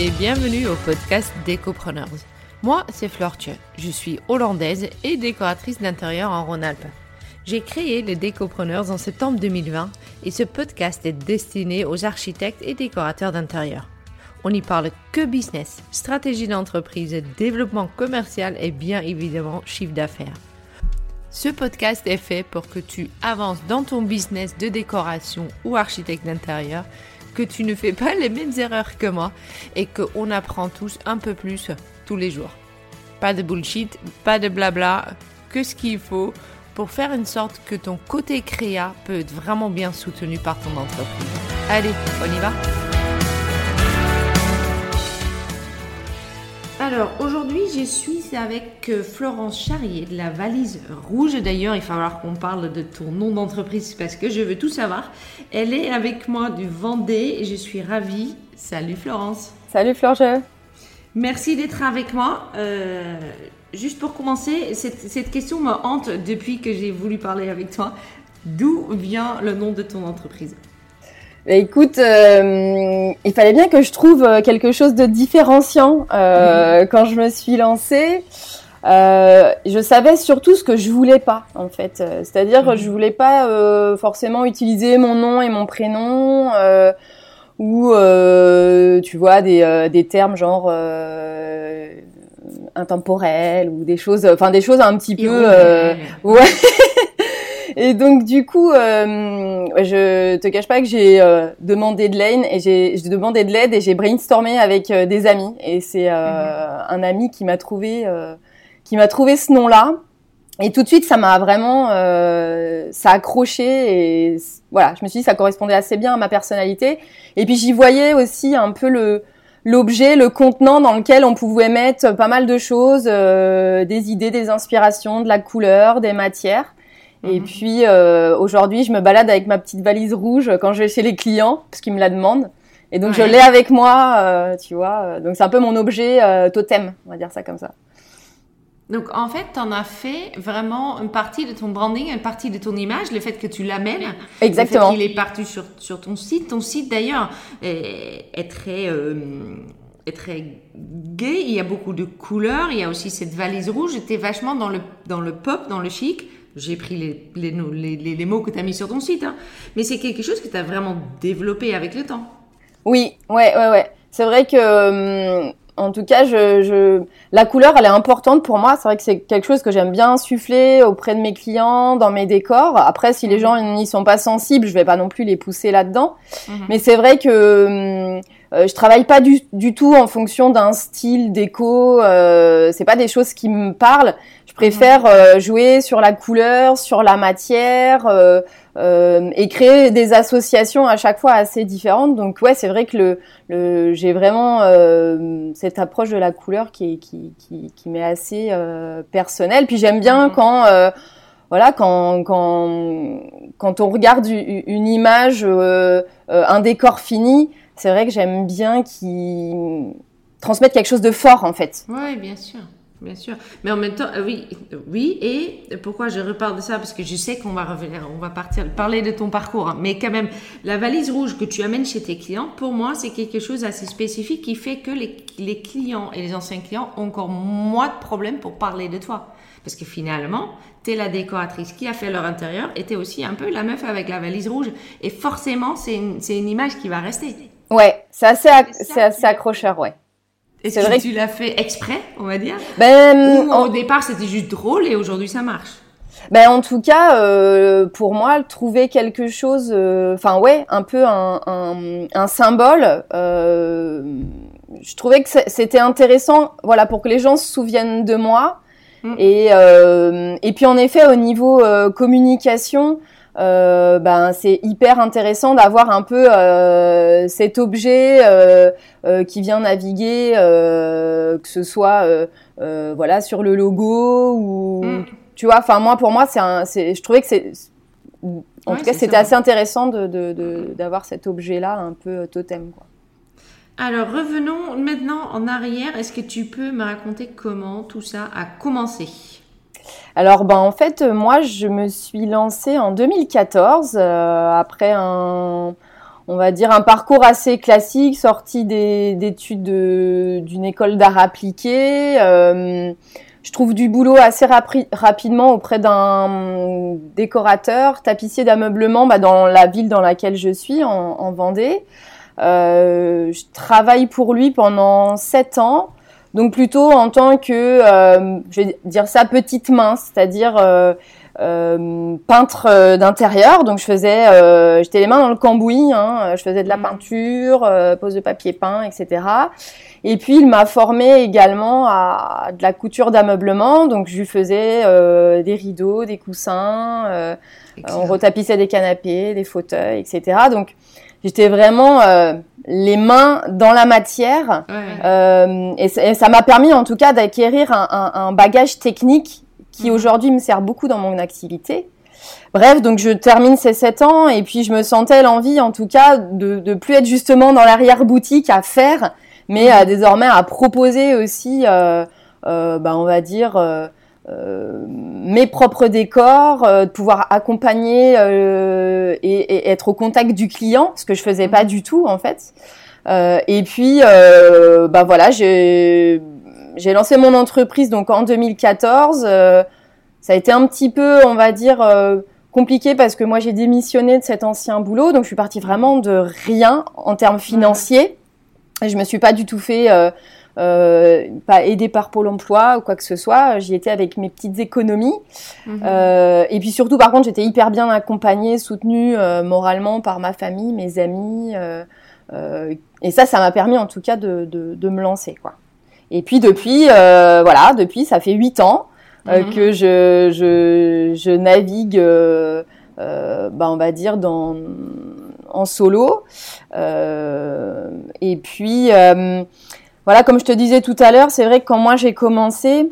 et bienvenue au podcast Décopreneurs. Moi, c'est Fleur Je suis hollandaise et décoratrice d'intérieur en Rhône-Alpes. J'ai créé les Décopreneurs en septembre 2020 et ce podcast est destiné aux architectes et décorateurs d'intérieur. On n'y parle que business, stratégie d'entreprise, développement commercial et bien évidemment chiffre d'affaires. Ce podcast est fait pour que tu avances dans ton business de décoration ou architecte d'intérieur que tu ne fais pas les mêmes erreurs que moi et qu'on apprend tous un peu plus tous les jours. Pas de bullshit, pas de blabla, que ce qu'il faut pour faire une sorte que ton côté créa peut être vraiment bien soutenu par ton entreprise. Allez, on y va Alors aujourd'hui, je suis avec euh, Florence Charrier de la valise rouge. D'ailleurs, il va falloir qu'on parle de ton nom d'entreprise parce que je veux tout savoir. Elle est avec moi du Vendée et je suis ravie. Salut Florence. Salut Florence. Merci d'être avec moi. Euh, juste pour commencer, cette, cette question me hante depuis que j'ai voulu parler avec toi. D'où vient le nom de ton entreprise? Écoute, euh, il fallait bien que je trouve euh, quelque chose de différenciant euh, mhm. quand je me suis lancée. Euh, je savais surtout ce que je voulais pas en fait, c'est-à-dire que mhm. je voulais pas euh, forcément utiliser mon nom et mon prénom ou tu vois des, des termes genre intemporels ou des choses, enfin des choses un petit peu ouais. Et donc du coup, euh, je te cache pas que j'ai euh, demandé de l'aide et j'ai demandé de l'aide et j'ai brainstormé avec euh, des amis. Et c'est euh, mhm. un ami qui m'a trouvé qui m'a trouvé ce nom-là. Et tout de suite, ça m'a vraiment ça a accroché et voilà, je me suis dit ça correspondait assez bien à ma personnalité. Et puis j'y voyais aussi un peu le l'objet, le contenant dans lequel on pouvait mettre pas mal de choses, des idées, des inspirations, de la couleur, des matières. Et mhm. puis euh, aujourd'hui, je me balade avec ma petite valise rouge quand je vais chez les clients, parce qu'ils me la demandent. Et donc je l'ai avec moi, euh, tu vois. Donc c'est un peu mon objet euh, totem, on va dire ça comme ça. Donc en fait, tu en as fait vraiment une partie de ton branding, une partie de ton image, le fait que tu l'amènes. Exactement. Le fait qu'il est parti sur, sur ton site. Ton site d'ailleurs est, est, très... est très gay, il y a beaucoup de couleurs, il y a aussi cette valise rouge, es vachement dans le, dans le pop, dans le chic, j'ai pris les, les, les, les, mots que tu as mis sur ton site, hein. mais c'est quelque chose que tu as vraiment développé avec le temps. Oui, ouais, ouais, ouais. C'est vrai que, hum, en tout cas, je, je, la couleur, elle est importante pour moi. C'est vrai que c'est quelque chose que j'aime bien insuffler auprès de mes clients, dans mes décors. Après, si les mhm. gens n'y sont pas sensibles, je vais pas non plus les pousser là-dedans. Mhm. Mais c'est vrai que hum, euh, je travaille pas du, du, tout en fonction d'un style déco. Euh, c'est pas des choses qui me parlent. Je préfère euh, jouer sur la couleur, sur la matière euh, euh, et créer des associations à chaque fois assez différentes. Donc ouais, c'est vrai que le, le j'ai vraiment euh, cette approche de la couleur qui, qui, qui, qui m'est assez personnelle. Puis j'aime bien mhm. quand voilà, quand, quand, quand on regarde une image, un décor fini, c'est vrai que j'aime bien qu'ils transmettent quelque chose de fort en fait. Oui, bien sûr. Bien sûr. Mais en même temps, euh, oui, oui. Et pourquoi je reparle de ça? Parce que je sais qu'on va revenir, on va partir, parler de ton parcours. Hein. Mais quand même, la valise rouge que tu amènes chez tes clients, pour moi, c'est quelque chose d'assez spécifique qui fait que les, les, clients et les anciens clients ont encore moins de problèmes pour parler de toi. Parce que finalement, tu es la décoratrice qui a fait leur intérieur et tu es aussi un peu la meuf avec la valise rouge. Et forcément, c'est une, une image qui va rester. Ouais, c'est assez, c'est assez accrocheur, ouais. Est-ce que vrai tu l'as fait exprès, on va dire? Ben, Ou au départ c'était juste drôle et aujourd'hui ça marche? Ben en tout cas, euh, pour moi, trouver quelque chose, euh, enfin ouais, un peu un, un, un symbole. Euh, je trouvais que c'était intéressant, voilà, pour que les gens se souviennent de moi. Mm. Et euh, et puis en effet, au niveau euh, communication, euh, ben c'est hyper intéressant d'avoir un peu euh, cet objet euh, qui vient naviguer, que ce soit voilà sur le logo ou mm. tu vois. Enfin moi pour moi c'est un, c'est, je trouvais que c'est en tout cas c'était assez intéressant de, d'avoir cet objet là un peu totem quoi. Alors revenons maintenant en arrière. Est-ce que tu peux me raconter comment tout ça a commencé? Alors, ben, en fait, moi, je me suis lancée en 2014 euh, après un, on va dire, un parcours assez classique, sorti d'études d'une école d'art appliqué. je trouve du boulot assez rapidement auprès d'un décorateur, tapissier d'ameublement bah, dans la ville dans laquelle je suis, en, en Vendée. je travaille pour lui pendant sept ans. Donc plutôt en tant que, euh, je vais dire ça, petite main, c'est-à-dire euh, euh, peintre d'intérieur. Donc je faisais, j'étais les mains dans le cambouis, hein, je faisais de la mmh. peinture, pose de papier peint, etc. Et puis il m'a formé également à de la couture d'ameublement. Donc je lui faisais des rideaux, des coussins, on retapissait des canapés, des fauteuils, etc. Donc j'étais vraiment euh, les mains dans la matière euh, et, ça m'a permis en tout cas d'acquérir un, un, bagage technique qui mhm. aujourd'hui me sert beaucoup dans mon activité. Bref, donc je termine ces sept ans et puis je me sentais l'envie en tout cas de, de plus être justement dans l'arrière-boutique à faire, mais mhm. désormais à proposer aussi, euh, euh bah, on va dire, euh, euh, mes propres décors, euh, de pouvoir accompagner euh, et, et, être au contact du client, ce que je faisais pas mhm. du tout en fait. et puis, bah voilà, j'ai j'ai lancé mon entreprise donc en 2014. ça a été un petit peu, on va dire, compliqué parce que moi j'ai démissionné de cet ancien boulot, donc je suis partie vraiment de rien en termes financiers. Et je me suis pas du tout fait euh, pas aidé par Pôle Emploi ou quoi que ce soit. J'y étais avec mes petites économies. Mhm. Euh, et puis surtout, par contre, j'étais hyper bien accompagnée, soutenue euh, moralement par ma famille, mes amis. et ça, ça m'a permis en tout cas de, de, de, me lancer, quoi. Et puis depuis, voilà, depuis, ça fait huit ans mhm. que je, je, je navigue, bah, on va dire, dans en solo. et puis voilà, comme je te disais tout à l'heure, c'est vrai que quand moi j'ai commencé,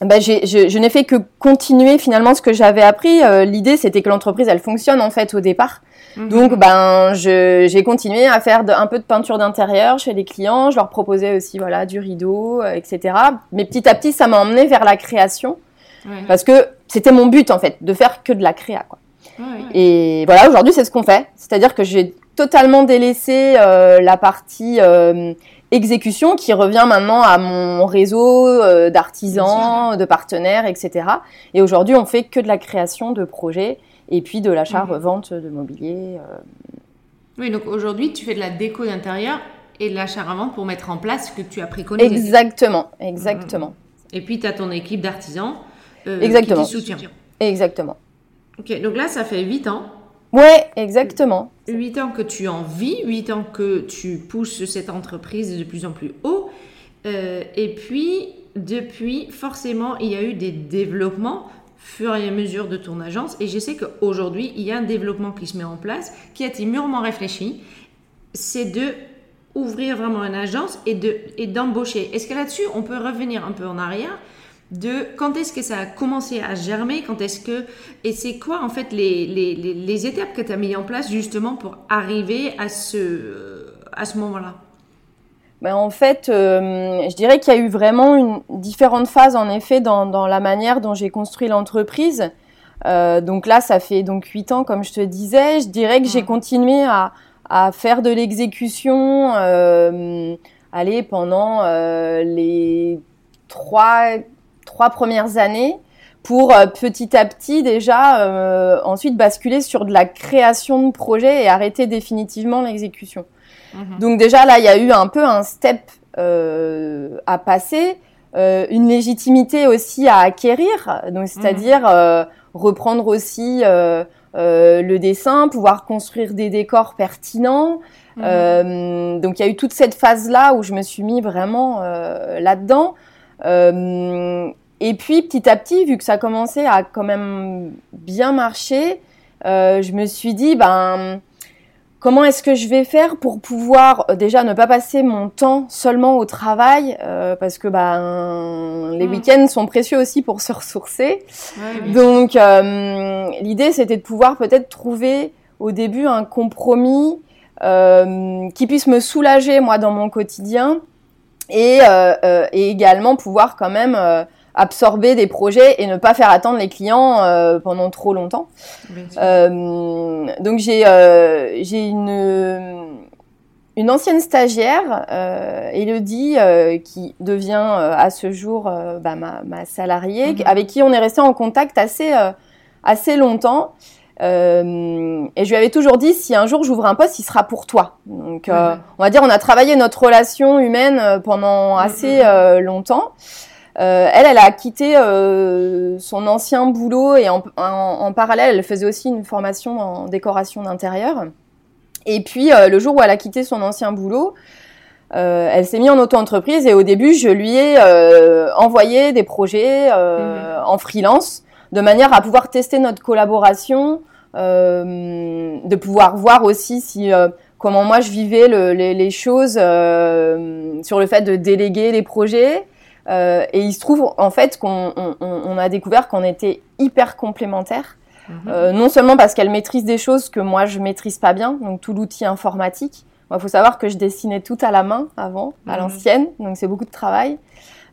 ben je, n'ai fait que continuer finalement ce que j'avais appris. Euh, l'idée, c'était que l'entreprise, elle fonctionne en fait au départ. Mhm. Donc, ben, j'ai continué à faire un peu de peinture d'intérieur chez les clients. Je leur proposais aussi, voilà, du rideau, euh, etc. Mais petit à petit, ça m'a emmené vers la création, parce que c'était mon but en fait, de faire que de la créa, quoi. Et voilà, aujourd'hui, c'est ce qu'on fait. C'est-à-dire que j'ai totalement délaissé euh, la partie exécution qui revient maintenant à mon réseau euh, d'artisans, de partenaires, etc. Et aujourd'hui, on fait que de la création de projets et puis de l'achat-revente de mobilier. Euh. Oui, donc aujourd'hui, tu fais de la déco d'intérieur et de l'achat-revente pour mettre en place ce que tu as préconisé. Exactement, exactement. Et puis, tu as ton équipe d'artisans euh, qui te soutient. Exactement. Ok, donc là, ça fait 8 ans Ouais, exactement. Huit ans que tu en vis, huit ans que tu pousses cette entreprise de plus en plus haut. Euh, et puis, depuis, forcément, il y a eu des développements fur et à mesure de ton agence. Et je sais qu'aujourd'hui, il y a un développement qui se met en place, qui a été mûrement réfléchi. C'est de ouvrir vraiment une agence et de et d'embaucher. Est-ce que là-dessus, on peut revenir un peu en arrière de quand est-ce que ça a commencé à germer, quand est-ce que et c'est quoi en fait les, les, les, étapes que tu as mis en place justement pour arriver à ce à ce moment-là? Ben en fait, euh, je dirais qu'il y a eu vraiment une différente phase en effet dans, dans la manière dont j'ai construit l'entreprise. Euh, donc là, ça fait donc huit ans, comme je te disais. Je dirais que j'ai continué à, à, faire de l'exécution, euh, allez, pendant euh, les trois trois premières années pour euh, petit à petit déjà euh, ensuite basculer sur de la création de projet et arrêter définitivement l'exécution. Mhm. Donc déjà là, il y a eu un peu un step euh, à passer, une légitimité aussi à acquérir, donc c'est-à-dire mhm. reprendre aussi le dessin, pouvoir construire des décors pertinents. Mhm. donc il y a eu toute cette phase là où je me suis mis vraiment là-dedans. Euh, et puis petit à petit, vu que ça commençait à quand même bien marcher, euh, je me suis dit, ben, comment est-ce que je vais faire pour pouvoir euh, déjà ne pas passer mon temps seulement au travail, parce que ben, les mm. week-ends sont précieux aussi pour se ressourcer. Donc l'idée, c'était de pouvoir peut-être trouver au début un compromis qui puisse me soulager moi dans mon quotidien et, euh, euh, et également pouvoir quand même euh, absorber des projets et ne pas faire attendre les clients euh, pendant trop longtemps. Euh, donc j'ai euh, j'ai une une ancienne stagiaire, Elodie, qui devient à ce jour bah, ma, ma, salariée, mhm. avec qui on est resté en contact assez assez longtemps. Euh, et je lui avais toujours dit, si un jour j'ouvre un poste, il sera pour toi. Donc, euh, on va dire, on a travaillé notre relation humaine pendant assez euh, longtemps. Euh, elle, elle a quitté son ancien boulot et en, en, en, parallèle, elle faisait aussi une formation en décoration d'intérieur. Et puis, le jour où elle a quitté son ancien boulot, elle s'est mise en auto-entreprise et au début, je lui ai envoyé des projets mhm. en freelance de manière à pouvoir tester notre collaboration, euh, de pouvoir voir aussi si euh, comment moi je vivais le, les, les, choses euh, sur le fait de déléguer les projets. Euh, et il se trouve en fait qu'on on, on a découvert qu'on était hyper complémentaires. Mhm. Euh, non seulement parce qu'elle maîtrise des choses que moi je maîtrise pas bien, donc tout l'outil informatique. Il faut savoir que je dessinais tout à la main avant, à mhm. l'ancienne, donc c'est beaucoup de travail.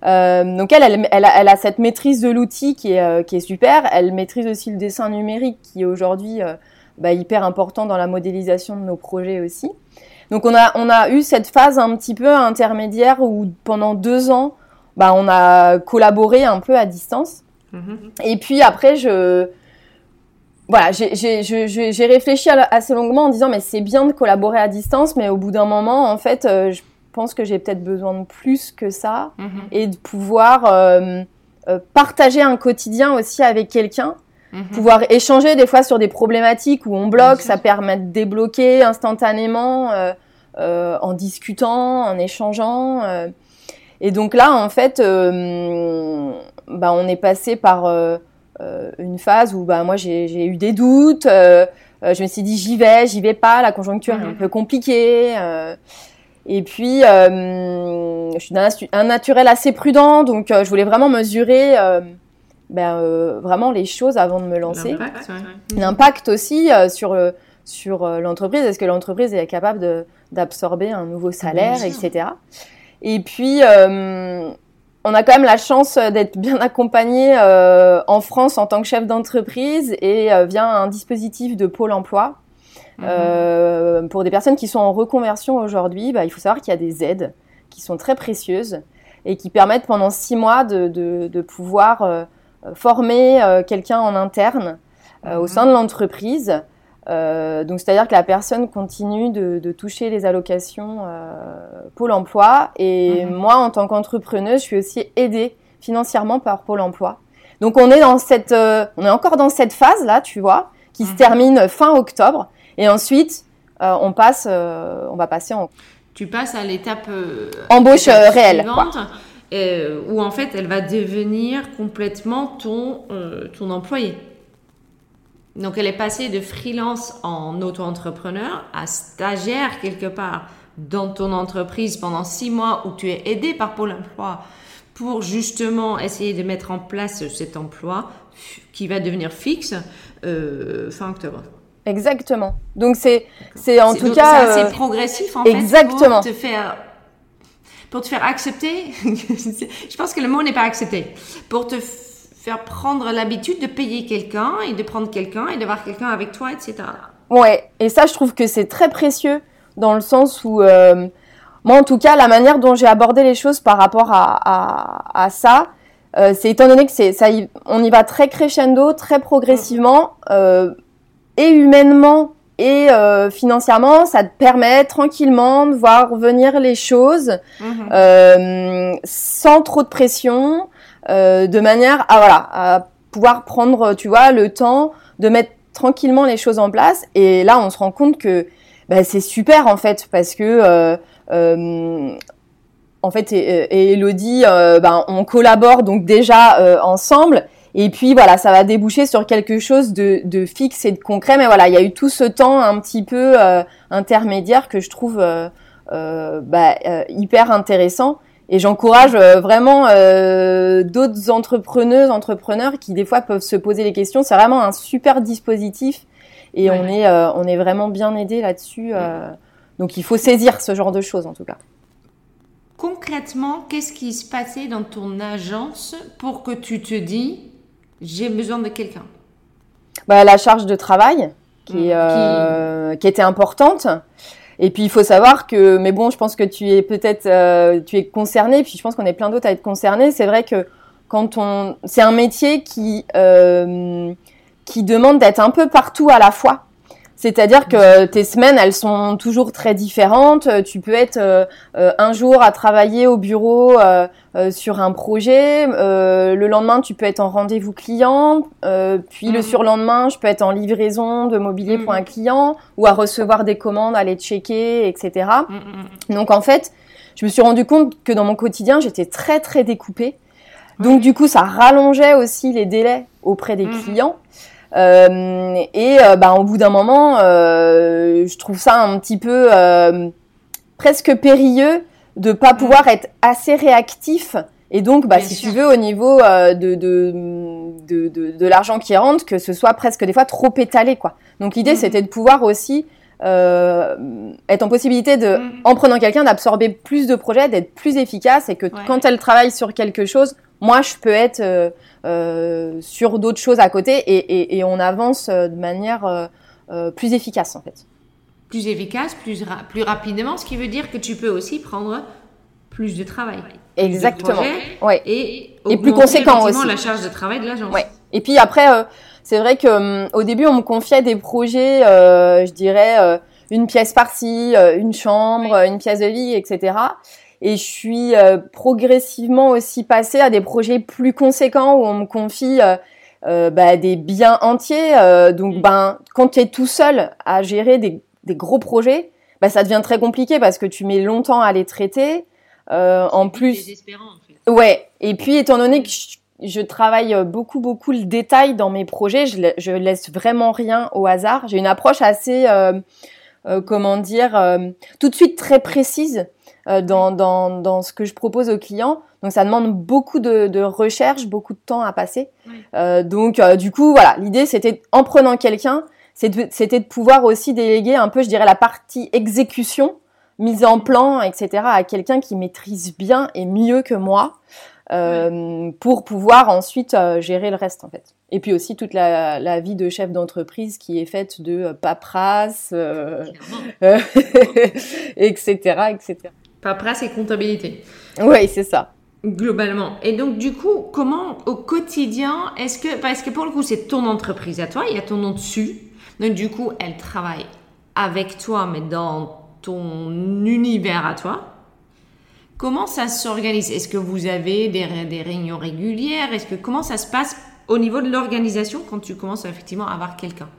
Euh, donc elle, elle, elle, a, elle, a, cette maîtrise de l'outil qui est, euh, qui est super. Elle maîtrise aussi le dessin numérique qui est aujourd'hui euh, bah, hyper important dans la modélisation de nos projets aussi. Donc on a, on a eu cette phase un petit peu intermédiaire où pendant deux ans, bah, on a collaboré un peu à distance. Mm-hmm. Et puis après, je, voilà, j'ai réfléchi assez longuement en disant mais c'est bien de collaborer à distance, mais au bout d'un moment, en fait, euh, je pense que j'ai peut-être besoin de plus que ça mhm. et de pouvoir euh, euh, partager un quotidien aussi avec quelqu'un. Mhm. Pouvoir échanger des fois sur des problématiques où on bloque, ça permet de débloquer instantanément euh, en discutant, en échangeant. Et donc là, en fait, bah, on est passé par une phase où bah, moi j'ai eu des doutes. je me suis dit j'y vais, j'y vais pas. La conjoncture est un mhm. peu compliquée. Et puis, euh, je suis un, naturel assez prudent, donc euh, je voulais vraiment mesurer euh, ben, euh, vraiment les choses avant de me lancer. L'impact aussi euh, sur sur l'entreprise. Est-ce que l'entreprise est capable d'absorber un nouveau salaire, etc. Et puis, on a quand même la chance d'être bien accompagné en France en tant que chef d'entreprise et via un dispositif de pôle emploi Mhm. Euh, pour des personnes qui sont en reconversion aujourd'hui, bah, il faut savoir qu'il y a des aides qui sont très précieuses et qui permettent pendant six mois de, de, de pouvoir euh, former euh, quelqu'un en interne euh, au mhm. sein de l'entreprise. Euh, donc, c'est-à-dire que la personne continue de, de toucher les allocations Pôle Emploi. Et mhm. moi, en tant qu'entrepreneuse, je suis aussi aidée financièrement par Pôle Emploi. Donc, on est dans cette, on est encore dans cette phase là, tu vois, qui se termine fin octobre. Et ensuite, euh, on passe, euh, on va passer en. Tu passes à l'étape euh, embauche réelle, où en fait, elle va devenir complètement ton ton employé. Donc, elle est passée de freelance en auto-entrepreneur à stagiaire quelque part dans ton entreprise pendant six mois où tu es aidé par Pôle Emploi pour justement essayer de mettre en place cet emploi qui va devenir fixe fin octobre. Exactement. Donc c'est c'est en tout cas c'est assez euh, progressif en exactement. fait pour te faire pour te faire accepter. je pense que le mot n'est pas accepté. Pour te faire prendre l'habitude de payer quelqu'un et de prendre quelqu'un et de voir quelqu'un avec toi, etc. Ouais. Et ça, je trouve que c'est très précieux dans le sens où euh, moi, en tout cas, la manière dont j'ai abordé les choses par rapport à, à, à ça, euh, c'est étant donné que c'est ça, on y va très crescendo, très progressivement. Euh, et humainement et euh, financièrement, ça te permet tranquillement de voir venir les choses mhm. euh, sans trop de pression, de manière à pouvoir prendre, tu vois, le temps de mettre tranquillement les choses en place. Et là, on se rend compte que bah, c'est super en fait parce que euh, euh, en fait, et, Elodie, ben, on collabore donc déjà ensemble. Et puis voilà, ça va déboucher sur quelque chose de, fixe et de concret. Mais voilà, il y a eu tout ce temps un petit peu euh, intermédiaire que je trouve euh, euh, bah, euh, hyper intéressant. Et j'encourage euh, vraiment d'autres entrepreneuses, entrepreneurs qui des fois peuvent se poser les questions. C'est vraiment un super dispositif et on est on est vraiment bien aidé là-dessus. donc il faut saisir ce genre de choses en tout cas. concrètement, qu'est-ce qui se passait dans ton agence pour que tu te dis j'ai besoin de quelqu'un? Bah, La charge de travail qui, mmh. qui... était importante. Et puis il faut savoir que, mais bon, je pense que tu es peut-être, euh, tu es concerné. Puis je pense qu'on est plein d'autres à être concernés. C'est vrai que quand on, c'est un métier qui euh, qui demande d'être un peu partout à la fois. C'est-à-dire que tes semaines, elles sont toujours très différentes. Tu peux être euh, un jour à travailler au bureau euh, sur un projet, euh, le lendemain tu peux être en rendez-vous client, puis le mmh. surlendemain je peux être en livraison de mobilier pour un client ou à recevoir des commandes, aller checker, etc. Mmh, Donc en fait, je me suis rendu compte que dans mon quotidien j'étais très très découpée. Donc du coup ça rallongeait aussi les délais auprès des clients. Euh, et euh, bah, au bout d'un moment, euh, je trouve ça un petit peu presque périlleux de pas pouvoir être assez réactif. Et donc, bah, si tu veux, au niveau de, de, de, de, de l'argent qui rentre, que ce soit presque des fois trop étalé. Quoi. Donc l'idée, mm. c'était de pouvoir aussi euh, être en possibilité de, mm. en prenant quelqu'un, d'absorber plus de projets, d'être plus efficace et que quand elle travaille sur quelque chose, moi, je peux être euh, sur d'autres choses à côté et, et, et on avance euh, de manière euh, euh, plus efficace en fait. Plus efficace, plus, ra plus rapidement, ce qui veut dire que tu peux aussi prendre plus de travail. Exactement. ouais. Et, et plus conséquent aussi. la charge de travail de l'agence. Ouais. Et puis après, c'est vrai que hum, au début, on me confiait des projets, je dirais une pièce par-ci, une chambre, une pièce de lit, etc. Et je suis euh, progressivement aussi passée à des projets plus conséquents où on me confie euh, euh bah, des biens entiers. Euh, donc, mm. ben, quand tu es tout seul à gérer des, des gros projets, bah, ça devient très compliqué parce que tu mets longtemps à les traiter. en plus, désespérant, en fait. ouais. Et puis, étant donné que je, je, travaille beaucoup, beaucoup le détail dans mes projets, je, je laisse vraiment rien au hasard. J'ai une approche assez, comment dire, tout de suite très précise. Euh, dans, dans, dans, ce que je propose aux clients. Donc ça demande beaucoup de, de recherche, beaucoup de temps à passer. Euh, donc euh, du coup, voilà, l'idée c'était en prenant quelqu'un, c'était de pouvoir aussi déléguer un peu, je dirais, la partie exécution, mise en plan, etc., à quelqu'un qui maîtrise bien et mieux que moi. Euh, pour pouvoir ensuite euh, gérer le reste en fait. Et puis aussi toute la, la vie de chef d'entreprise qui est faite de paperasse, etc., etc. Paperasse et comptabilité. Oui, c'est ça. Globalement. Et donc, du coup, comment au quotidien, est-ce que, parce que pour le coup, c'est ton entreprise à toi, il y a ton nom dessus. Donc, du coup, elle travaille avec toi, mais dans ton univers à toi. Comment ça s'organise? Est-ce que vous avez des, des réunions régulières? Est-ce que comment ça se passe au niveau de l'organisation quand tu commences effectivement à avoir quelqu'un?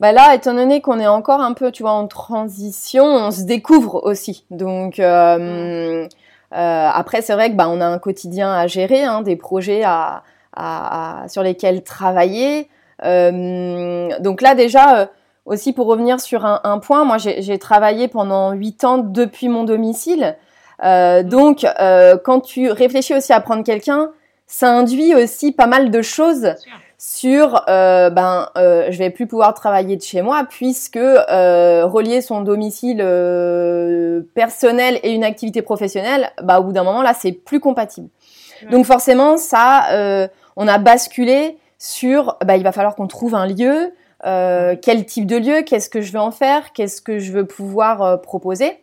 Bah là, étant donné qu'on est encore un peu, tu vois, en transition, on se découvre aussi. Donc euh, euh, après, c'est vrai que bah, on a un quotidien à gérer, hein, des projets à, à, sur lesquels travailler. Euh, donc là, déjà, euh, aussi pour revenir sur un, un point, moi, j'ai travaillé pendant huit ans depuis mon domicile. Euh, donc, quand tu réfléchis aussi à prendre quelqu'un, ça induit aussi pas mal de choses sur euh, ben euh, je vais plus pouvoir travailler de chez moi puisque euh, relier son domicile euh, personnel et une activité professionnelle bah au bout d'un moment là c'est plus compatible. Donc forcément ça euh, on a basculé sur bah il va falloir qu'on trouve un lieu quel type de lieu qu'est-ce que je veux en faire qu'est-ce que je veux pouvoir proposer.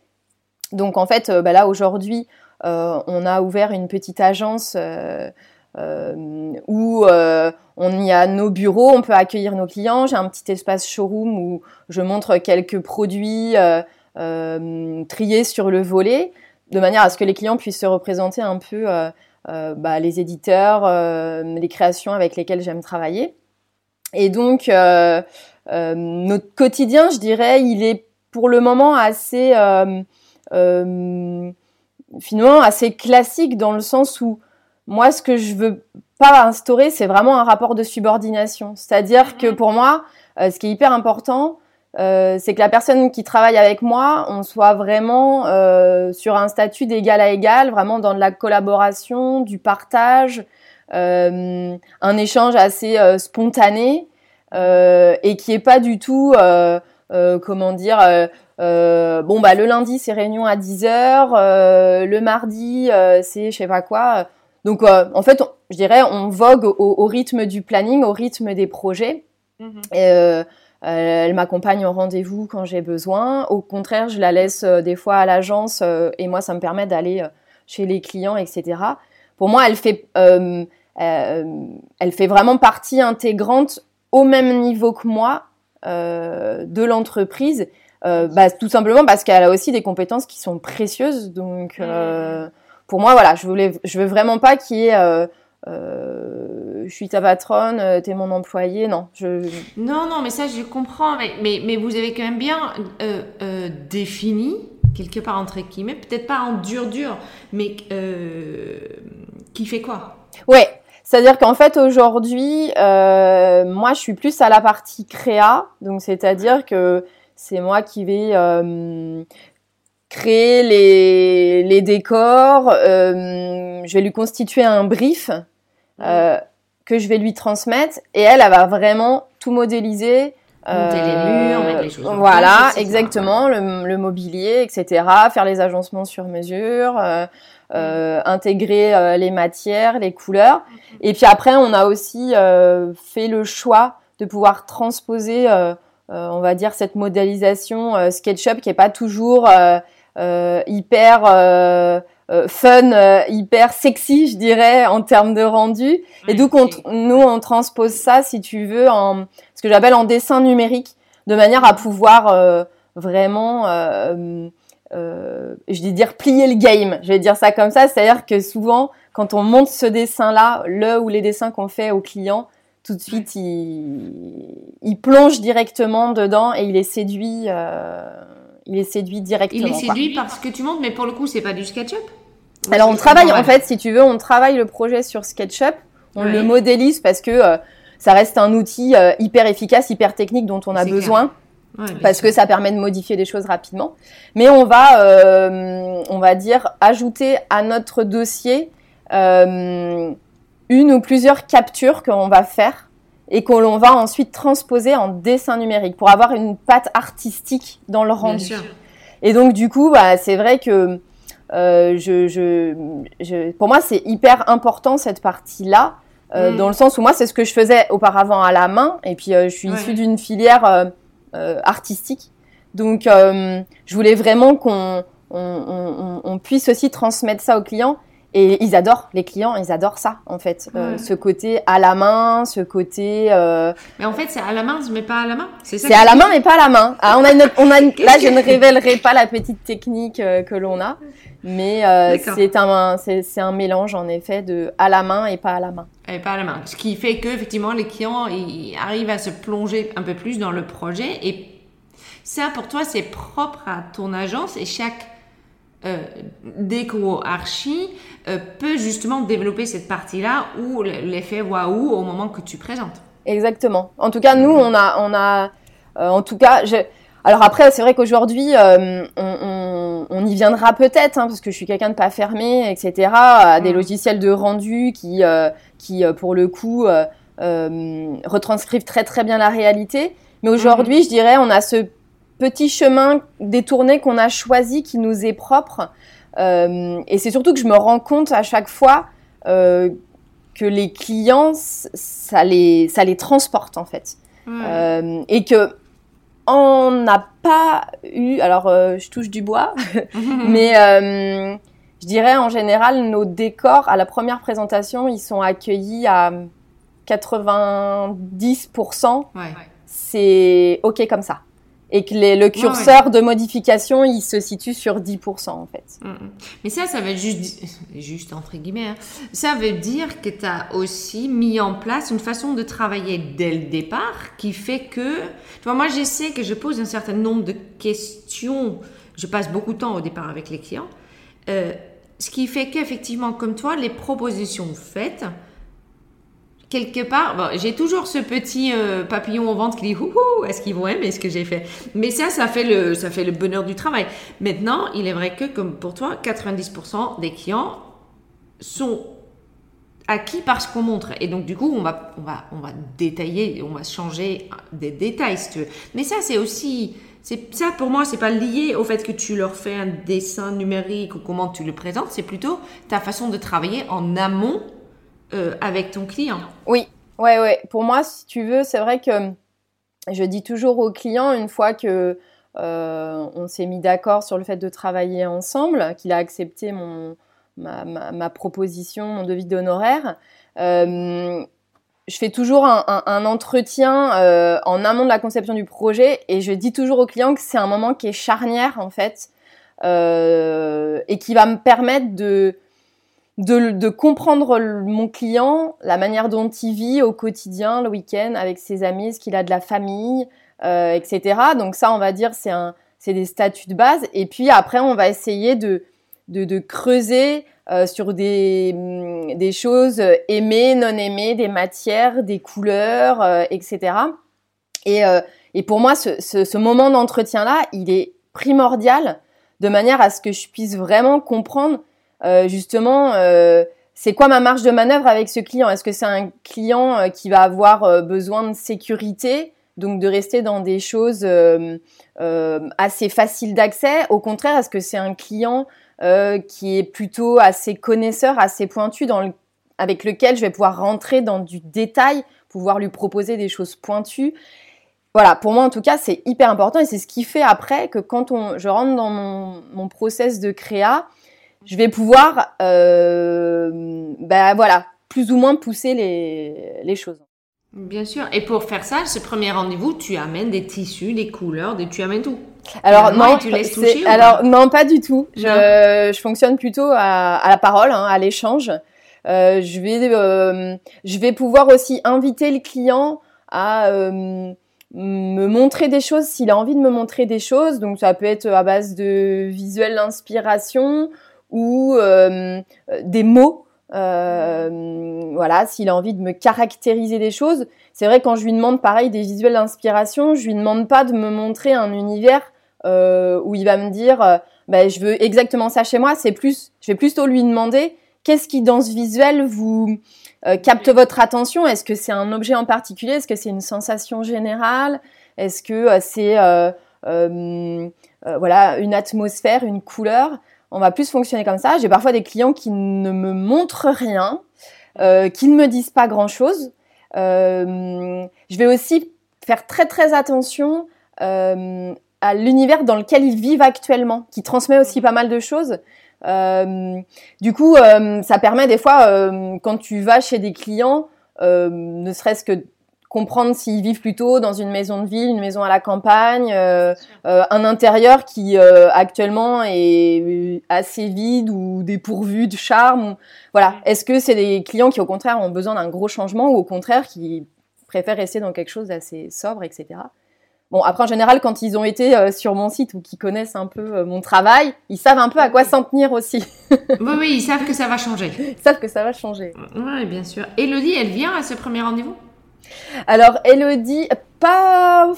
Donc en fait bah, là aujourd'hui on a ouvert une petite agence euh, où euh, on y a nos bureaux, on peut accueillir nos clients. J'ai un petit espace showroom où je montre quelques produits euh, triés sur le volet, de manière à ce que les clients puissent se représenter un peu bah, les éditeurs, les créations avec lesquelles j'aime travailler. Et donc, notre quotidien, je dirais, il est pour le moment assez, finalement, assez classique dans le sens où moi, ce que je veux pas instaurer, c'est vraiment un rapport de subordination. C'est-à-dire que pour moi, euh, ce qui est hyper important, euh, c'est que la personne qui travaille avec moi, on soit vraiment euh, sur un statut d'égal à égal, vraiment dans de la collaboration, du partage, un échange assez spontané et qui est pas du tout, comment dire, bon bah le lundi c'est réunion à 10 heures, le mardi c'est je sais pas quoi. Donc en fait, je dirais on vogue au, rythme du planning, au rythme des projets. Mhm. Et, elle m'accompagne au rendez-vous quand j'ai besoin. Au contraire, je la laisse des fois à l'agence et moi ça me permet d'aller chez les clients, etc. Pour moi, elle fait, euh, euh, elle fait vraiment partie intégrante au même niveau que moi euh, de l'entreprise. Bah, tout simplement parce qu'elle a aussi des compétences qui sont précieuses. Donc, pour moi, voilà, je voulais, je veux vraiment pas qu'il y ait je suis ta patronne, tu es mon employé. Non, je... non, non, mais ça je comprends. Mais, mais, mais vous avez quand même bien défini quelque part entre guillemets, peut-être pas en dur dur, mais euh, qui fait quoi? Ouais, c'est-à-dire qu'en fait aujourd'hui, euh, moi je suis plus à la partie créa, donc c'est-à-dire que c'est moi qui vais euh, créer les, les décors, je vais lui constituer un brief que je vais lui transmettre et elle, elle va vraiment tout modéliser, Monter les murs, mettre les choses en Voilà, exactement, le, mobilier, etc. Faire les agencements sur mesure, euh, euh, intégrer euh, les matières, les couleurs. Et puis après, on a aussi fait le choix de pouvoir transposer, on va dire, cette modélisation SketchUp qui est pas toujours hyper euh, fun, euh, hyper sexy, je dirais, en termes de rendu. et donc, nous, on transpose ça, si tu veux, en ce que j'appelle en dessin numérique, de manière à pouvoir euh, vraiment, je vais dire, plier le game. Je vais dire ça comme ça, c'est-à-dire que souvent, quand on monte ce dessin-là, le ou les dessins qu'on fait aux clients, tout de suite, il, il, plonge directement dedans et il est séduit. Il est séduit directement. Il est séduit parce que tu montes, mais pour le coup, c'est pas du SketchUp alors on travaille en fait, si tu veux, on travaille le projet sur SketchUp, on le modélise parce que euh, ça reste un outil euh, hyper efficace, hyper technique dont on a besoin. parce que ça permet de modifier des choses rapidement. Mais on va, euh, on va dire, ajouter à notre dossier une ou plusieurs captures qu'on va faire et qu'on va ensuite transposer en dessin numérique pour avoir une patte artistique dans le rendu. Et donc du coup, bah, c'est vrai que euh, je, je, je, pour moi, c'est hyper important cette partie-là, euh, mm. dans le sens où moi, c'est ce que je faisais auparavant à la main, et puis euh, je suis issue d'une filière artistique. Donc, je voulais vraiment qu'on on, on, on, puisse aussi transmettre ça aux clients. Et ils adorent, les clients, ils adorent ça, en fait. Euh, ce côté à la main, ce côté. Euh... Mais en fait, c'est à la main, mais pas à la main. C'est à la main, mais pas à la main. Ah, on a une, on a là, je ne révélerai pas la petite technique euh, que l'on a, mais c'est un, c'est un mélange en effet de à la main et pas à la main. Et pas à la main. Ce qui fait que effectivement, les clients ils arrivent à se plonger un peu plus dans le projet et ça, pour toi, c'est propre à ton agence et chaque euh, déco archi euh, peut justement développer cette partie-là ou l'effet waouh au moment que tu présentes. Exactement. En tout cas, nous, on a, on a, euh, en tout cas, alors après, c'est vrai qu'aujourd'hui, euh, on, on, y viendra peut-être, hein, parce que je suis quelqu'un de pas fermé, etc. À des mm. logiciels de rendu qui, qui pour le coup, retranscrivent très très bien la réalité. Mais aujourd'hui, mm. je dirais, on a ce petit chemin détourné qu'on a choisi qui nous est propre. Euh, et c'est surtout que je me rends compte à chaque fois euh, que les clients, ça les, ça les transporte en fait. Euh, et que on n'a pas eu, alors je touche du bois, mais je dirais en général nos décors à la première présentation, ils sont accueillis à 90%. C'est ok comme ça et que le curseur de modification, il se situe sur 10% en fait. Mm, mm. Mais ça, ça veut juste, juste entre guillemets, hein, ça veut dire que tu as aussi mis en place une façon de travailler dès le départ qui fait que, tu vois, moi j'essaie que je pose un certain nombre de questions, je passe beaucoup de temps au départ avec les clients, euh, ce qui fait qu'effectivement, comme toi, les propositions faites, quelque part, j'ai toujours ce petit euh, papillon au ventre qui dit Houhou, est-ce qu'ils vont aimer ce que j'ai fait? Mais ça, ça fait, le, ça fait le bonheur du travail. Maintenant, il est vrai que, comme pour toi, 90% des clients sont acquis par ce qu'on montre. Et donc, du coup, on va, on va, on va détailler, on va changer des détails, si tu veux. Mais ça, c'est aussi C'est ça pour moi, c'est pas lié au fait que tu leur fais un dessin numérique ou comment tu le présentes, c'est plutôt ta façon de travailler en amont euh, avec ton client. Oui, ouais, ouais. Pour moi, si tu veux, c'est vrai que je dis toujours au client une fois que euh, on s'est mis d'accord sur le fait de travailler ensemble, qu'il a accepté mon ma, ma, proposition, mon devis d'honoraire. Euh, je fais toujours un, entretien euh, en amont de la conception du projet et je dis toujours au client que c'est un moment qui est charnière en fait et qui va me permettre de, de, comprendre mon client, la manière dont il vit au quotidien, le week-end, avec ses amis, ce qu'il a de la famille, euh, etc. Donc ça, on va dire, c'est un, c'est des statuts de base. Et puis après, on va essayer de, de, de creuser euh, sur des, mm, des choses aimées, non aimées, des matières, des couleurs, euh, etc. Et, euh, et pour moi, ce, ce, ce moment d'entretien-là, il est primordial de manière à ce que je puisse vraiment comprendre justement c'est quoi ma marge de manœuvre avec ce client? Est-ce que c'est un client qui va avoir besoin de sécurité, donc de rester dans des choses assez faciles d'accès? Au contraire, est-ce que c'est un client euh, qui est plutôt assez connaisseur, assez pointu, dans le, avec lequel je vais pouvoir rentrer dans du détail, pouvoir lui proposer des choses pointues? Voilà, pour moi en tout cas, c'est hyper important et c'est ce qui fait après que quand on, je rentre dans mon, mon process de créa, je vais pouvoir, euh, ben voilà, plus ou moins pousser les, les choses. Bien sûr. Et pour faire ça, ce premier rendez-vous, tu amènes des tissus, des couleurs, des... tu amènes tout. Alors non, tu laisses toucher, alors non, pas du tout. Je, je fonctionne plutôt à, à la parole, hein, à l'échange. Euh, je vais, euh, je vais pouvoir aussi inviter le client à euh, me montrer des choses s'il a envie de me montrer des choses. Donc ça peut être à base de visuels d'inspiration ou euh, des mots euh, voilà, s'il a envie de me caractériser des choses. C'est vrai quand je lui demande pareil des visuels d'inspiration, je lui demande pas de me montrer un univers euh, où il va me dire euh, bah, je veux exactement ça chez moi. C'est plus, je vais plutôt lui demander qu'est-ce qui dans ce visuel vous euh, capte votre attention? Est-ce que c'est un objet en particulier? Est-ce que c'est une sensation générale? Est-ce que c'est voilà une atmosphère, une couleur? On va plus fonctionner comme ça. J'ai parfois des clients qui ne me montrent rien, euh, qui ne me disent pas grand-chose. Euh, je vais aussi faire très très attention euh, à l'univers dans lequel ils vivent actuellement, qui transmet aussi pas mal de choses. du coup, ça permet des fois, quand tu vas chez des clients, ne serait-ce que comprendre s'ils vivent plutôt dans une maison de ville, une maison à la campagne, euh, euh, un intérieur qui euh, actuellement est assez vide ou dépourvu de charme. Voilà. Est-ce que c'est des clients qui au contraire ont besoin d'un gros changement ou au contraire qui préfèrent rester dans quelque chose d'assez sobre, etc. Bon, après en général, quand ils ont été sur mon site ou qui connaissent un peu mon travail, ils savent un peu à quoi s'en tenir aussi. oui, oui, ils savent que ça va changer. Ils savent que ça va changer. Oui, bien sûr. Elodie, elle vient à ce premier rendez-vous? Alors, Elodie, pas,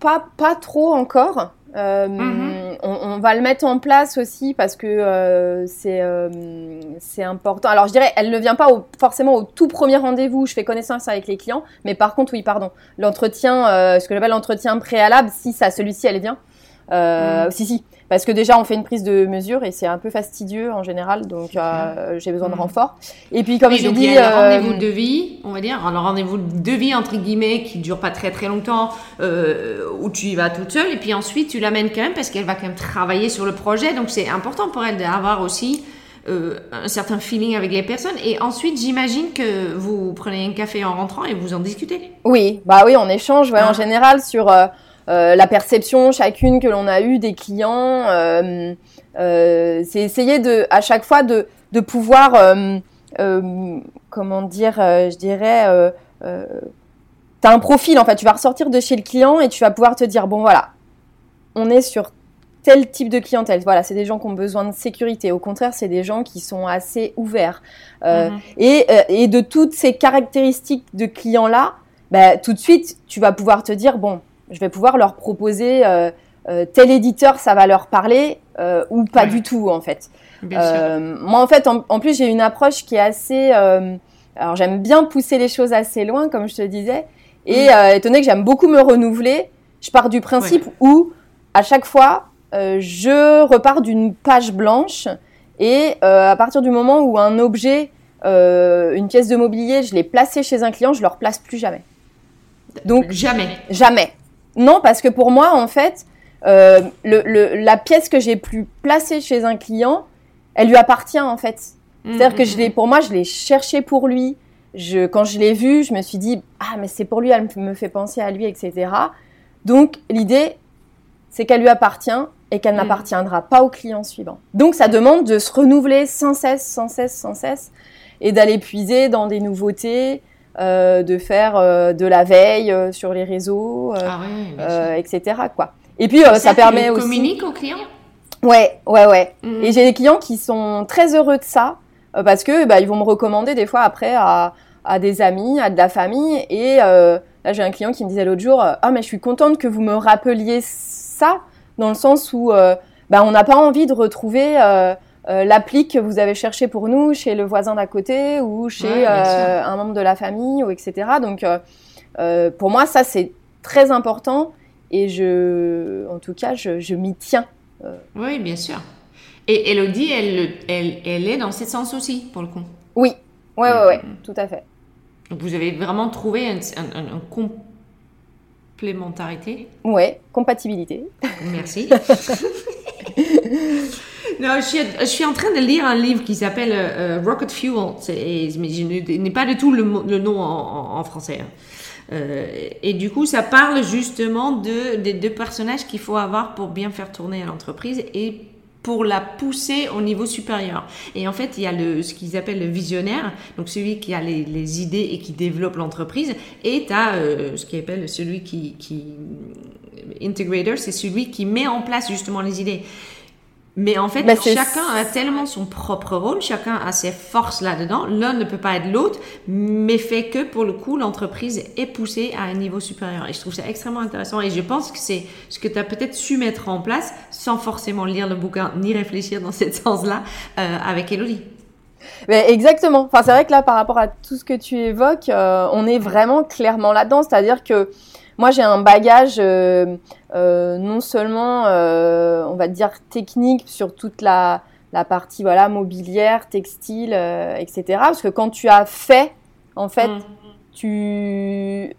pas, pas trop encore. Euh, mhm. on, va le mettre en place aussi parce que euh, euh, c'est important. Alors je dirais, elle ne vient pas forcément au tout premier rendez-vous je fais connaissance avec les clients, mais par contre oui, pardon, l'entretien, ce que j'appelle l'entretien préalable, si ça celui-ci elle vient, mhm. si si, parce que déjà on fait une prise de mesure et c'est un peu fastidieux en général, donc euh, j'ai besoin de mm. renfort. Et puis comme je dis, le rendez-vous de vie, on va dire, le rendez-vous de vie entre guillemets qui dure pas très très longtemps, euh, où tu y vas toute seule, et puis ensuite tu l'amènes quand même parce qu'elle va quand même travailler sur le projet, donc c'est important pour elle d'avoir aussi euh, un certain feeling avec les personnes. Et ensuite, j'imagine que vous prenez un café en rentrant et vous en discutez. Oui, bah oui, on échange ouais, en ah. général sur euh, la perception chacune que l'on a eue des clients. Euh, euh, c'est essayer de, à chaque fois de, de pouvoir, comment dire, je dirais, tu as un profil en fait. Tu vas ressortir de chez le client et tu vas pouvoir te dire bon voilà, on est sur tel type de clientèle. Voilà, c'est des gens qui ont besoin de sécurité. Au contraire, c'est des gens qui sont assez ouverts. Euh, mhm. et, et, de toutes ces caractéristiques de clients-là, bah, tout de suite, tu vas pouvoir te dire, bon, je vais pouvoir leur proposer euh, euh, tel éditeur, ça va leur parler euh, ou pas du tout en fait. moi en fait, en, plus j'ai une approche qui est assez, alors j'aime bien pousser les choses assez loin comme je te disais, et mm. étonné que j'aime beaucoup me renouveler, je pars du principe où à chaque fois, je repars d'une page blanche et à partir du moment où un objet, une pièce de mobilier, je l'ai placé chez un client, je ne le replace plus jamais. Donc jamais. Jamais. Non, parce que pour moi, en fait, le, la pièce que j'ai pu placer chez un client, elle lui appartient en fait. C'est-à-dire que je l'ai, pour moi, je l'ai cherché pour lui. Je, quand je l'ai vu, je me suis dit ah mais c'est pour lui, elle me fait penser à lui, etc. Donc l'idée, c'est qu'elle lui appartient et qu'elle mm. n'appartiendra pas au client suivant. Donc ça demande de se renouveler sans cesse, sans cesse, sans cesse, et d'aller puiser dans des nouveautés, euh, de faire euh, de la veille euh, sur les réseaux, ah etc. Quoi. Et puis ça, permet aussi. Communique aux clients? Ouais, ouais, ouais. Mm. Et j'ai des clients qui sont très heureux de ça parce que bah, ils vont me recommander des fois après à, à des amis, à de la famille. Et là, j'ai un client qui me disait l'autre jour, ah mais je suis contente que vous me rappeliez ça, dans le sens où bah, on n'a pas envie de retrouver euh, euh, l'appli que vous avez cherché pour nous chez le voisin d'à côté ou chez un membre de la famille ou etc. Donc pour moi, ça c'est très important et je, en tout cas, je, je m'y tiens. Oui, bien sûr. Et Elodie, elle, elle, elle est dans ce sens aussi, pour le coup. Oui, ouais, ouais, ouais, tout à fait. Donc vous avez vraiment trouvé une un, complémentarité? Ouais, compatibilité. Merci. non, je, suis, en train de lire un livre qui s'appelle euh, Rocket Fuel, mais je n'ai pas du tout le, nom en, français. Hein. Euh, et du coup, ça parle justement de, des deux personnages qu'il faut avoir pour bien faire tourner l'entreprise et pour la pousser au niveau supérieur. Et en fait, il y a le, ce qu'ils appellent le visionnaire, donc celui qui a les, idées et qui développe l'entreprise, et tu as euh, ce qu'ils appelle celui qui, qui integrator, c'est celui qui met en place justement les idées. Mais en fait, bah, chacun a tellement son propre rôle, chacun a ses forces là-dedans. L'un ne peut pas être l'autre, mais fait que pour le coup, l'entreprise est poussée à un niveau supérieur. Et je trouve ça extrêmement intéressant. Et je pense que c'est ce que tu as peut-être su mettre en place sans forcément lire le bouquin ni réfléchir dans ce sens-là euh, avec Elodie. Mais exactement. Enfin, c'est vrai que là, par rapport à tout ce que tu évoques, euh, on est vraiment clairement là-dedans. C'est-à-dire que moi, j'ai un bagage euh, euh, non seulement, euh, on va dire, technique sur toute la, la partie voilà mobilière, textile, etc. Parce que quand tu as fait, en fait, mm. tu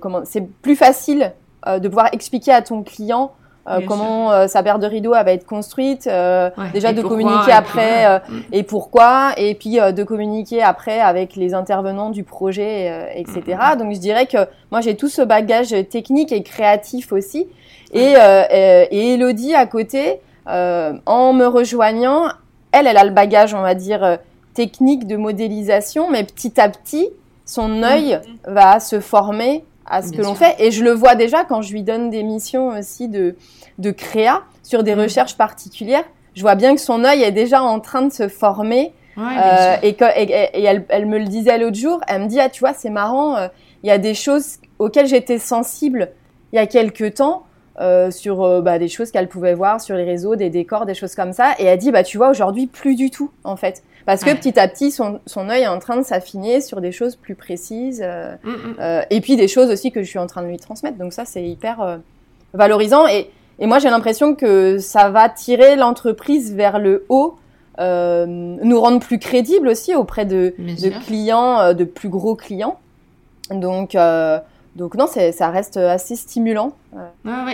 comment c'est plus facile de pouvoir expliquer à ton client euh, comment euh, sa paire de rideaux va être construite, euh, déjà de communiquer après et pourquoi, et puis de communiquer après avec les intervenants du projet, etc. Mm, mm. Donc je dirais que moi j'ai tout ce bagage technique et créatif aussi, et, et Elodie à côté, en me rejoignant, elle, elle a le bagage, on va dire, technique de modélisation, mais petit à petit, son mm, œil va se former à ce que l'on fait. Et je le vois déjà quand je lui donne des missions aussi de, de créa sur des mm. recherches particulières. Je vois bien que son œil est déjà en train de se former. Euh, et, que, et, elle, elle, me le disait l'autre jour. Elle me dit ah tu vois c'est marrant. Euh, il y a des choses auxquelles j'étais sensible il y a quelques temps. Euh, sur bah, des choses qu'elle pouvait voir sur les réseaux, des décors, des choses comme ça. Et elle dit, bah, tu vois, aujourd'hui, plus du tout, en fait. Parce que petit à petit, son, son œil est en train de s'affiner sur des choses plus précises. Euh, mm, mm. euh, et puis des choses aussi que je suis en train de lui transmettre. Donc ça, c'est hyper valorisant. Et, et moi, j'ai l'impression que ça va tirer l'entreprise vers le haut. nous rendre plus crédibles aussi auprès de, de clients, de plus gros clients. Donc, donc non, ça reste assez stimulant.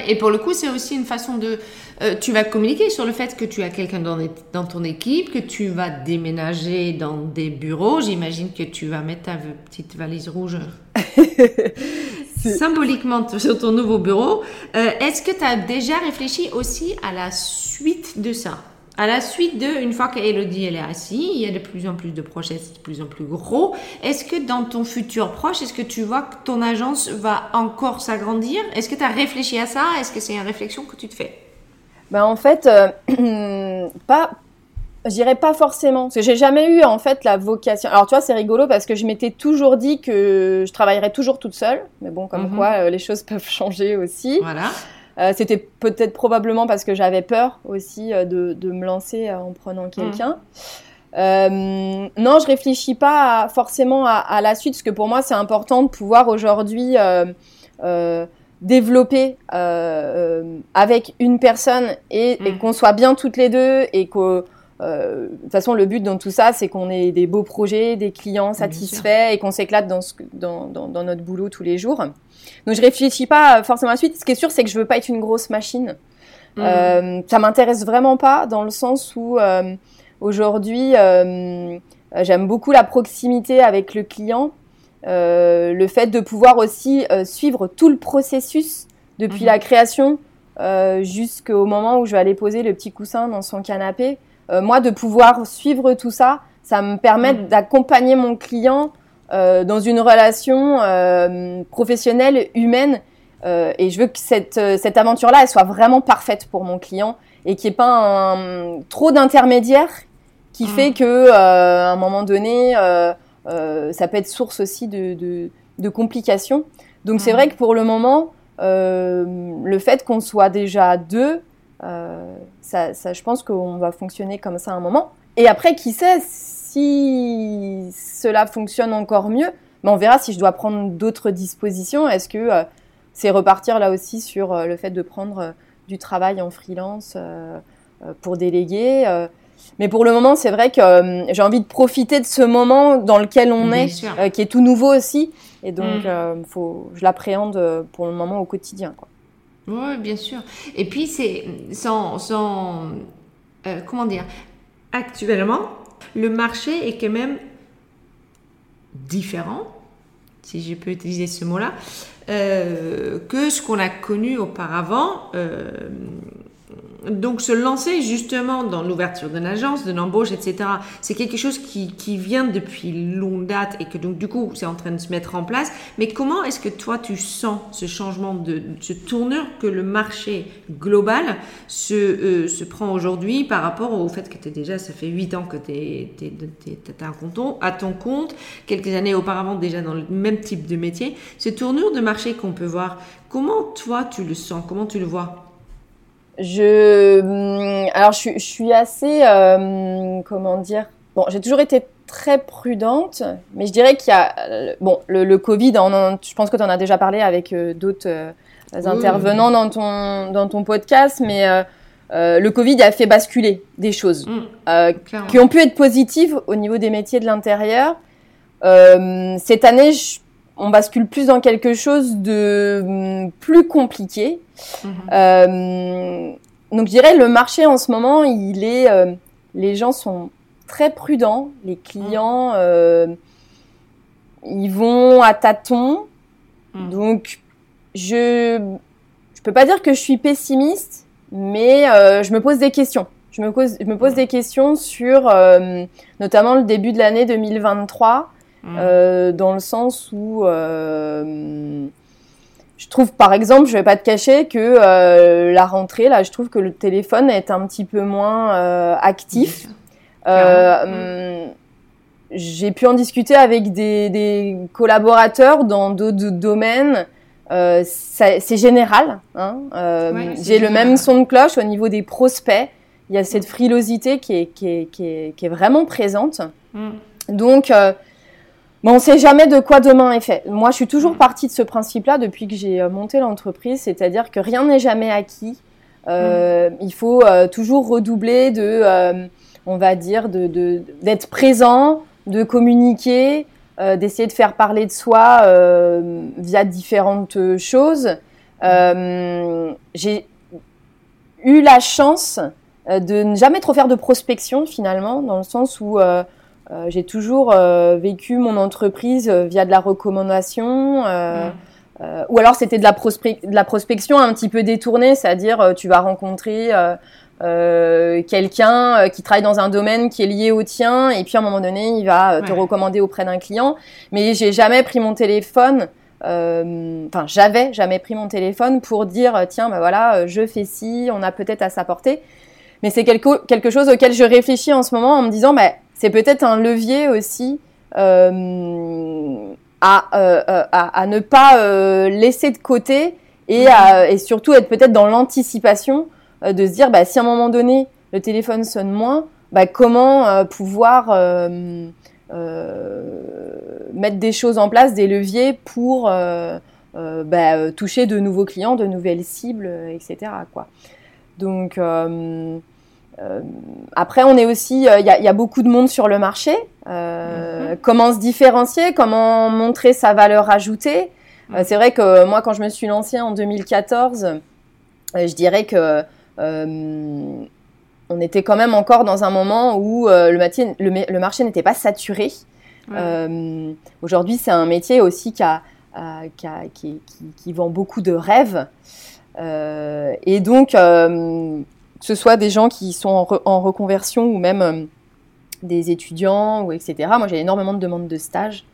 Et pour le coup, c'est aussi une façon de... Euh, tu vas communiquer sur le fait que tu as quelqu'un dans, dans, ton équipe, que tu vas déménager dans des bureaux. J'imagine que tu vas mettre ta petite valise rouge symboliquement sur ton nouveau bureau. Euh, est-ce que tu as déjà réfléchi aussi à la suite de ça? À la suite de, une fois qu'Elodie elle est assise, il y a de plus en plus de projets de plus en plus gros. Est-ce que dans ton futur proche, est-ce que tu vois que ton agence va encore s'agrandir? Est-ce que tu as réfléchi à ça? Est-ce que c'est une réflexion que tu te fais? Ben en fait, euh, pas, je dirais pas forcément, parce que j'ai jamais eu en fait la vocation. Alors tu vois, c'est rigolo parce que je m'étais toujours dit que je travaillerais toujours toute seule, mais bon, comme mhm. quoi euh, les choses peuvent changer aussi. Voilà. Euh, c'était peut-être probablement parce que j'avais peur aussi euh, de, de, me lancer euh, en prenant quelqu'un. Euh, non, je réfléchis pas forcément à, à, la suite, parce que pour moi, c'est important de pouvoir aujourd'hui développer avec une personne et, et mm. qu'on soit bien toutes les deux et que de toute façon, le but dans tout ça, c'est qu'on ait des beaux projets, des clients satisfaits et qu'on s'éclate dans, dans, dans, dans, notre boulot tous les jours. Donc, je réfléchis pas forcément à la suite. Ce qui est sûr, c'est que je veux pas être une grosse machine. Mm. Euh, ça m'intéresse vraiment pas dans le sens où euh, aujourd'hui, euh, j'aime beaucoup la proximité avec le client, euh, le fait de pouvoir aussi euh, suivre tout le processus depuis mm-hmm. la création jusqu'au moment où je vais aller poser le petit coussin dans son canapé. Moi, de pouvoir suivre tout ça, ça me permet mm. d'accompagner mon client dans une relation professionnelle, humaine, euh, et je veux que cette, euh, cette aventure-là, elle soit vraiment parfaite pour mon client et qu'il n'y ait pas un, trop d'intermédiaires qui fait mm. que euh, à un moment donné, euh, euh, ça peut être source aussi de, de, de complications. Donc c'est mm. vrai que pour le moment, le fait qu'on soit déjà deux, ça, ça, je pense qu'on va fonctionner comme ça un moment. Et après, qui sait si cela fonctionne encore mieux, mais on verra si je dois prendre d'autres dispositions. Est-ce que c'est repartir là aussi sur euh, le fait de prendre euh, du travail en freelance euh, pour déléguer. Mais pour le moment, c'est vrai que j'ai envie de profiter de ce moment dans lequel on est, qui est tout nouveau aussi. Et donc, mm. faut, je l'appréhende pour le moment au quotidien. Oui, bien sûr. Et puis, c'est sans, sans comment dire, actuellement, le marché est quand même différent, si je peux utiliser ce mot-là, euh, que ce qu'on a connu auparavant. Euh, donc se lancer justement dans l'ouverture d'une agence, d'une embauche, etc., c'est quelque chose qui, qui, vient depuis longue date et que donc du coup c'est en train de se mettre en place. Mais comment est-ce que toi tu sens ce changement de ce tournure que le marché global se, euh, se prend aujourd'hui par rapport au fait que tu es déjà, ça fait 8 ans que tu es, à ton compte, quelques années auparavant déjà dans le même type de métier. Ce tournure de marché qu'on peut voir, comment toi tu le sens, comment tu le vois? Je, hum, alors je, je suis assez, euh, comment dire, bon, j'ai toujours été très prudente, mais je dirais qu'il y a, bon, le, le Covid, on je pense que tu en as déjà parlé avec euh, d'autres euh, intervenants dans ton dans ton podcast, mais euh, le Covid a fait basculer des choses mmh, qui ont pu être positives au niveau des métiers de l'intérieur. cette année, je, on bascule plus dans quelque chose de hum, plus compliqué. Mhm. Euh, donc je dirais le marché en ce moment, il est, euh, les gens sont très prudents, les clients, mhm. euh, ils vont à tâtons. Mhm. Donc je, je peux pas dire que je suis pessimiste, mais je me pose des questions. Je me pose, je me pose des questions sur notamment le début de l'année 2023. Mm. Euh, dans le sens où euh, je trouve, par exemple, je vais pas te cacher que euh, la rentrée, là, je trouve que le téléphone est un petit peu moins actif. Mm. J'ai pu en discuter avec des, des collaborateurs dans d'autres domaines. C'est général. Hein. J'ai le même son de cloche au niveau des prospects. Il y a cette frilosité qui est, qui est, qui est, qui est vraiment présente. Mm. Donc, euh, mais on ne sait jamais de quoi demain est fait. Moi, je suis toujours partie de ce principe-là depuis que j'ai euh, monté l'entreprise, c'est-à-dire que rien n'est jamais acquis. Euh. Il faut euh, toujours redoubler de, on va dire, d'être présent, de communiquer, d'essayer de faire parler de soi via différentes choses. j'ai eu la chance de ne jamais trop faire de prospection finalement, dans le sens où euh, j'ai toujours euh, vécu mon entreprise euh, via de la recommandation. Mm. ou alors c'était de, la de la prospection un petit peu détournée, c'est-à-dire tu vas rencontrer quelqu'un qui travaille dans un domaine qui est lié au tien et puis à un moment donné il va te recommander auprès d'un client. Mais j'ai jamais pris mon téléphone enfin j'avais jamais pris mon téléphone pour dire tiens ben voilà je fais ci on a peut-être à s'apporter mais c'est quelque, quelque chose auquel je réfléchis en ce moment en me disant bah, c'est peut-être un levier aussi euh, à, euh, à, à, ne pas euh, laisser de côté et, à, et surtout être peut-être dans l'anticipation euh, de se dire bah, si à un moment donné le téléphone sonne moins, bah, comment euh, pouvoir mettre des choses en place, des leviers pour bah, toucher de nouveaux clients, de nouvelles cibles, etc. Quoi. Donc après, on est aussi, il y, y, a beaucoup de monde sur le marché. Mm-hmm. Comment se différencier? Comment montrer sa valeur ajoutée? Mm. C'est vrai que moi, quand je me suis lancée en 2014, je dirais que on était quand même encore dans un moment où euh, le, marché n'était pas saturé. Euh, aujourd'hui, c'est un métier aussi qui, qui, vend beaucoup de rêves. Euh, et donc, que ce soit des gens qui sont en, reconversion ou même des étudiants, ou etc. Moi, j'ai énormément de demandes de stage.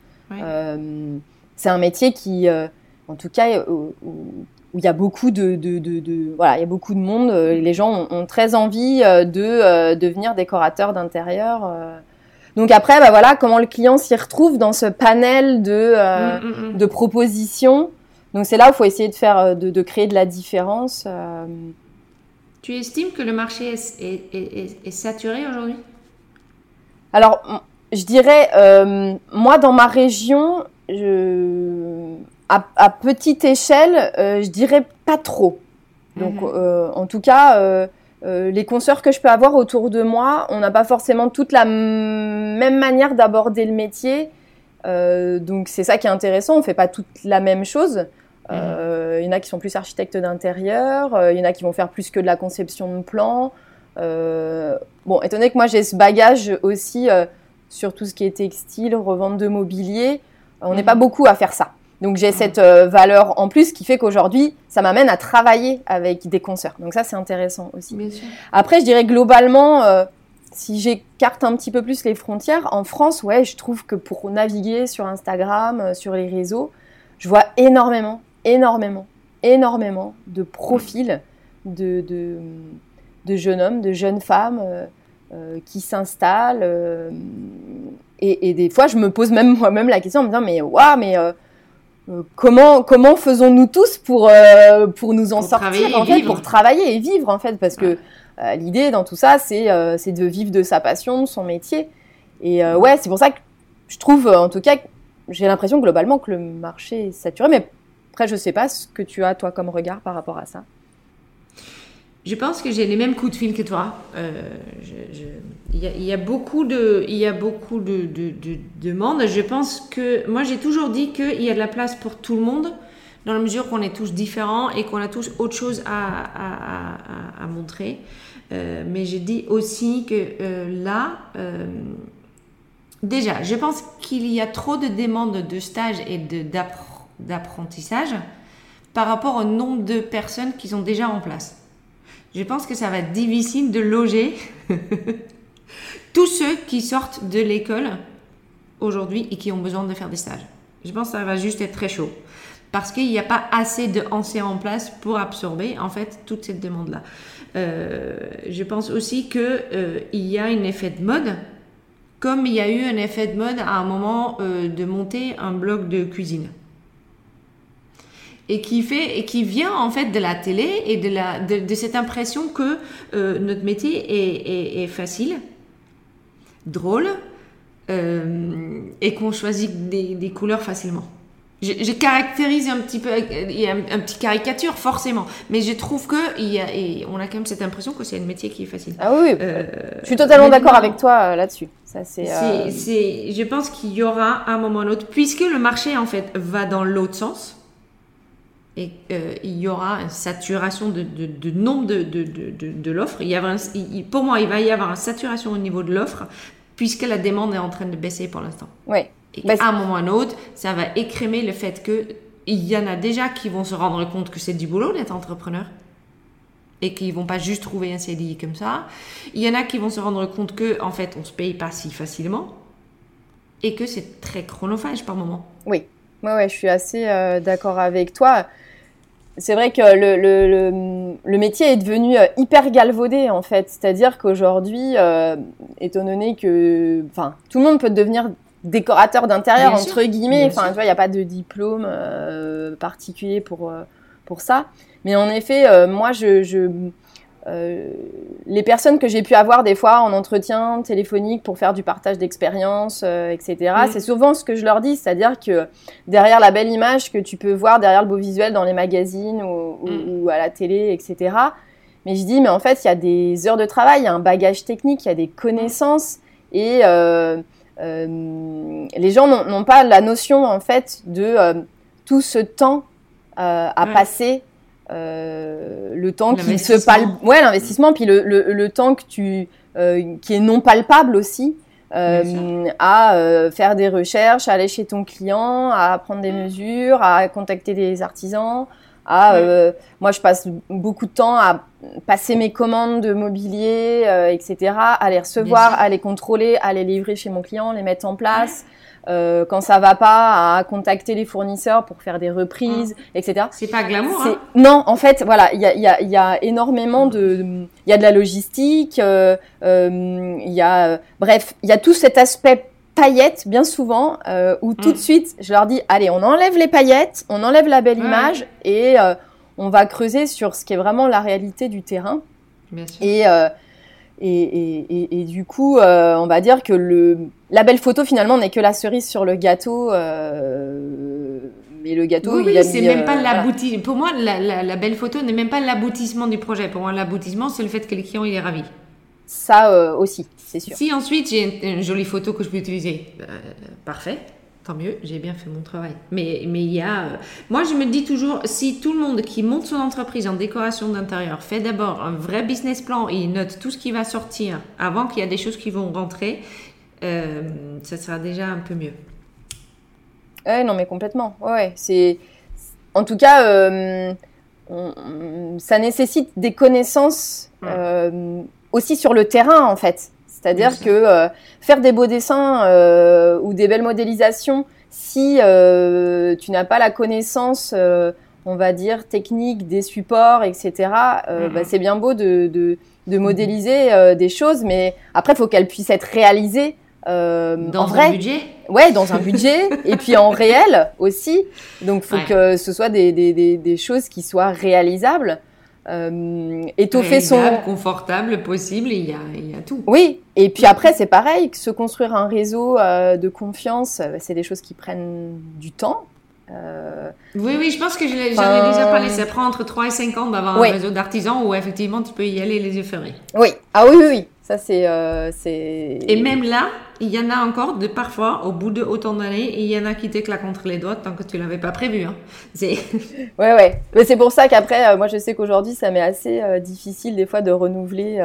c'est un métier qui, en tout cas, où il y a beaucoup de, de, de, voilà, il y a beaucoup de monde. Euh, les gens ont, très envie euh, de euh, devenir décorateur d'intérieur. Donc après, bah voilà, comment le client s'y retrouve dans ce panel de, mm, mm, mm. de propositions. Donc c'est là où il faut essayer de faire, de, créer de la différence. Tu estimes que le marché est, est, est, saturé aujourd'hui? Alors, je dirais, moi dans ma région, je à, petite échelle, euh, je dirais pas trop. Donc, mhm. euh, en tout cas, euh, les consoeurs que je peux avoir autour de moi, on n'a pas forcément toute la même manière d'aborder le métier. donc, c'est ça qui est intéressant. On fait pas toute la même chose. Mhm. Il y en a qui sont plus architectes d'intérieur. Il y en a qui vont faire plus que de la conception de plans. bon, étant donné que moi j'ai ce bagage aussi sur tout ce qui est textile, revente de mobilier, on n'est mhm. pas beaucoup à faire ça. Donc j'ai cette euh, valeur en plus qui fait qu'aujourd'hui, ça m'amène à travailler avec des concerts. Donc ça, c'est intéressant aussi. Après, je dirais globalement, euh, si j'écarte un petit peu plus les frontières, en France, ouais, je trouve que pour naviguer sur Instagram, euh, sur les réseaux, je vois énormément, énormément, énormément de profils de, de, jeunes hommes, de jeunes femmes qui s'installent. Et, et, des fois, je me pose même moi-même la question en me disant, mais waouh, mais euh, comment comment faisons-nous tous pour euh, pour nous en sortir en fait, pour travailler et vivre en fait parce que euh, l'idée dans tout ça c'est c'est de vivre de sa passion, de son métier et ouais c'est pour ça que je trouve en tout cas j'ai l'impression globalement que le marché est saturé mais après je sais pas ce que tu as toi comme regard par rapport à ça. Je pense que j'ai les mêmes coups de fil que toi. Il, y a, beaucoup de, il y beaucoup de, demandes. Je pense que moi j'ai toujours dit qu'il y a de la place pour tout le monde dans la mesure qu'on est tous différents et qu'on a tous autre chose à, montrer. Euh, mais je dis aussi que euh, là, euh, déjà, je pense qu'il y a trop de demandes de stage et d'apprentissage par rapport au nombre de personnes qui sont déjà en place je pense que ça va être difficile de loger tous ceux qui sortent de l'école aujourd'hui et qui ont besoin de faire des stages. Je pense que ça va juste être très chaud parce qu'il n'y a pas assez de en place pour absorber en fait toute cette demande-là. Euh, je pense aussi qu'il euh, y a un effet de mode, comme il y a eu un effet de mode à un moment euh, de monter un blog de cuisine et qui fait et qui vient en fait de la télé et de la de, cette impression que euh, notre métier est, facile, drôle euh, et qu'on choisit des, couleurs facilement. Je, caractérise un petit peu, il y a un, petit caricature forcément, mais je trouve que il y a, et on a quand même cette impression que c'est un métier qui est facile. Ah oui, euh, je suis totalement d'accord avec toi là-dessus. Ça c'est. Je pense qu'il y aura un moment ou un autre, puisque le marché en fait va dans l'autre sens et euh, il y aura une saturation de, de, nombre de, de l'offre. Il pour moi, il va y avoir une saturation au niveau de l'offre puisque la demande est en train de baisser pour l'instant. Oui. Et à un moment ou un autre, ça va écrémer le fait que il y en a déjà qui vont se rendre compte que c'est du boulot d'être entrepreneur et qu'ils vont pas juste trouver un CDI comme ça. Il y en a qui vont se rendre compte que en fait, on se paye pas si facilement et que c'est très chronophage par moment. Oui. Ouais, ouais, je suis assez euh, d'accord avec toi c'est vrai que le, le, le, métier est devenu euh, hyper galvaudé en fait. C'est-à-dire qu'aujourd'hui, euh, étant donné que enfin, tout le monde peut devenir décorateur d'intérieur entre guillemets, enfin tu vois, il n'y a pas de diplôme euh, particulier pour, pour ça. Mais en effet, moi je, je les personnes que j'ai pu avoir des fois en entretien téléphonique pour faire du partage d'expérience, etc., c'est souvent ce que je leur dis, c'est-à-dire que derrière la belle image que tu peux voir, derrière le beau visuel dans les magazines ou, ou mm. à la télé, etc., mais je dis, mais en fait, il y a des heures de travail, il y a un bagage technique, il y a des connaissances. Et euh, euh, les gens n'ont pas la notion, en fait, de euh, tout ce temps à passer, le temps qui se palpe. Ouais, l'investissement, puis le, le, le, temps que tu, qui est non palpable aussi. à faire des recherches, à aller chez ton client, à prendre des mesures, à contacter des artisans, à moi je passe beaucoup de temps à passer mes commandes de mobilier, euh, etc., à les recevoir, à les contrôler, à les livrer chez mon client, les mettre en place. Euh, quand ça va pas, à contacter les fournisseurs pour faire des reprises, ah. etc. C'est pas glamour. Hein non, en fait, voilà, il y a, y, a, y a, énormément de, il y a de la logistique, euh, euh il y a, bref, il y a tout cet aspect paillettes bien souvent où tout mm. de suite je leur dis allez on enlève les paillettes, on enlève la belle image et on va creuser sur ce qui est vraiment la réalité du terrain. Euh, et, et, et, du coup, euh, on va dire que le, la belle photo finalement n'est que la cerise sur le gâteau. Euh, mais le gâteau, oui, c'est même pas l'aboutissement. Pour moi, la, belle photo n'est même pas l'aboutissement du projet. Pour moi, l'aboutissement, c'est le fait que le client il est ravi. Ça aussi, c'est sûr. Si ensuite j'ai une, jolie photo que je peux utiliser, parfait tant mieux, j'ai bien fait mon travail. Mais, mais il y a. Euh, moi, je me dis toujours, si tout le monde qui monte son entreprise en décoration d'intérieur fait d'abord un vrai business plan et il note tout ce qui va sortir avant qu'il y a des choses qui vont rentrer, euh, ça sera déjà un peu mieux. Ouais, non, mais complètement. Ouais, c'est. En tout cas, euh, ça nécessite des connaissances aussi sur le terrain, en fait. C'est-à-dire que euh, faire des beaux dessins euh, ou des belles modélisations, si euh, tu n'as pas la connaissance, on va dire, technique des supports, etc., mm-hmm. bah, c'est bien beau de, de, de modéliser des choses, mais après, il faut qu'elles puissent être réalisées. dans vrai. un budget? Ouais, dans un budget, et puis en réel aussi. Donc, il faut que ce soit des, des, des, des, choses qui soient réalisables euh, étoffer son confortable possible il y, a, il y a tout. Oui et puis après c'est pareil se construire un réseau euh, de confiance euh, c'est des choses qui prennent du temps. Euh, oui oui je pense que j'en ai déjà parlé ça prend entre 3 et 5 ans d'avoir un réseau d'artisans où effectivement tu peux y aller les yeux fermés. Oui. Ah oui oui, oui. Ça, c'est, euh, c'est. Et même là, il y en a encore de parfois, au bout de autant d'années, il y en a qui t'éclatent contre les doigts tant que tu l'avais pas prévu. Hein. C'est... ouais, ouais. Mais c'est pour ça qu'après, euh, moi, je sais qu'aujourd'hui, ça m'est assez euh, difficile des fois de renouveler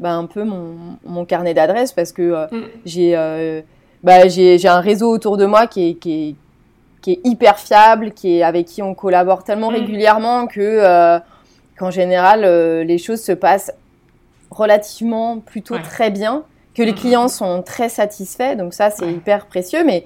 bah, un peu mon, mon carnet d'adresses parce que mm. j'ai, bah, j'ai, j'ai un réseau autour de moi qui est, qui est, qui est hyper fiable, qui est, avec qui on collabore tellement mm. régulièrement que qu'en général, les choses se passent relativement plutôt très bien, que les clients sont très satisfaits. Donc ça, c'est hyper précieux. Mais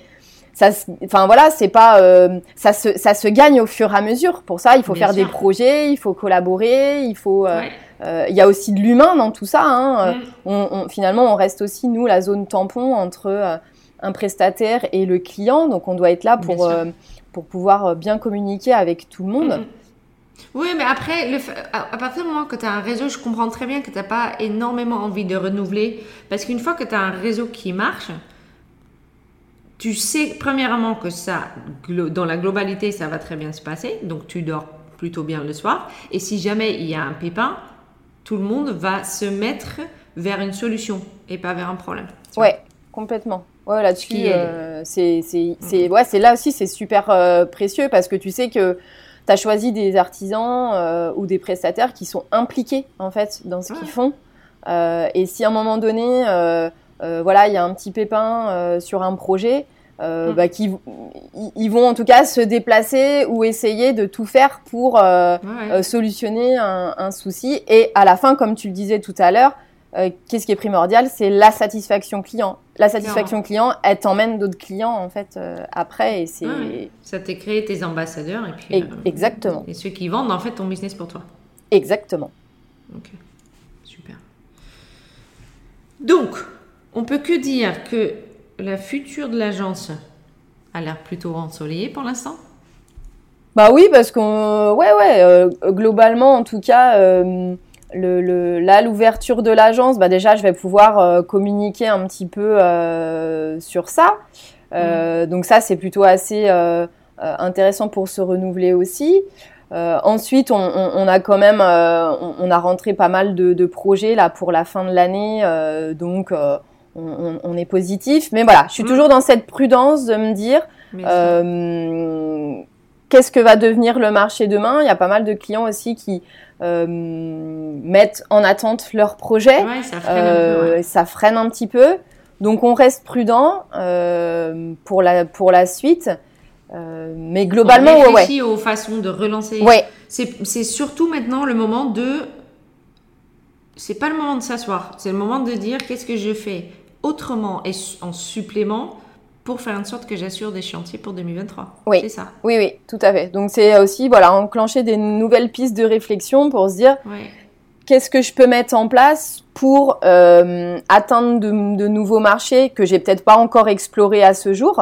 ça, enfin voilà, c'est pas, euh, ça se, ça se gagne au fur et à mesure. Pour ça, il faut faire des projets, il faut collaborer, il faut. Euh, euh, il y a aussi de l'humain dans tout ça. Hein. Mm. On, finalement, on reste aussi nous la zone tampon entre un prestataire et le client. Donc on doit être là pour pour pouvoir bien communiquer avec tout le monde. Oui, mais après, le, à, partir du moment que tu as un réseau, je comprends très bien que tu n'as pas énormément envie de renouveler. Parce qu'une fois que tu as un réseau qui marche, tu sais premièrement que ça, dans la globalité, ça va très bien se passer. Donc tu dors plutôt bien le soir. Et si jamais il y a un pépin, tout le monde va se mettre vers une solution et pas vers un problème. Ouais, complètement. Ouais, là-dessus, euh, c'est mm. ouais, là aussi, c'est super euh, précieux parce que tu sais que tu as choisi des artisans euh, ou des prestataires qui sont impliqués en fait dans ce qu'ils font. Euh, et si à un moment donné, euh, voilà, il y a un petit pépin sur un projet, mm. bah, ils vont en tout cas se déplacer ou essayer de tout faire pour solutionner un, un, souci. Et à la fin, comme tu le disais tout à l'heure, euh, qu'est-ce qui est primordial C'est la satisfaction client. La satisfaction client, elle t'emmène d'autres clients en fait euh, après et c'est. Ça t'est créé tes ambassadeurs et puis. Euh, exactement. Et ceux qui vendent en fait ton business pour toi. Exactement. Ok, super. Donc, on peut que dire que la future de l'agence a l'air plutôt ensoleillée pour l'instant. Bah oui, parce qu'on, ouais, ouais, globalement en tout cas le, là, l'ouverture de l'agence, bah déjà, je vais pouvoir communiquer un petit peu sur ça. Mm. Donc ça, c'est plutôt assez intéressant pour se renouveler aussi. ensuite, on, a quand même, on, a rentré pas mal de, de, projets là pour la fin de l'année, donc on, est positif. Mais voilà, je suis mm. toujours dans cette prudence de me dire euh, qu'est-ce que va devenir le marché demain? Il y a pas mal de clients aussi qui euh, mettent en attente leur projet. Euh, ça, freine un petit peu. Donc on reste prudent pour, la, pour la suite. mais globalement, on réfléchit aux façons de relancer. Ouais. C'est surtout maintenant le moment de. C'est pas le moment de s'asseoir. C'est le moment de dire qu'est-ce que je fais autrement et en supplément pour faire en sorte que j'assure des chantiers pour 2023. Oui, c'est ça. Oui, oui, tout à fait. Donc c'est aussi voilà enclencher des nouvelles pistes de réflexion pour se dire qu'est-ce que je peux mettre en place pour euh, atteindre de, nouveaux marchés que j'ai peut-être pas encore explorés à ce jour.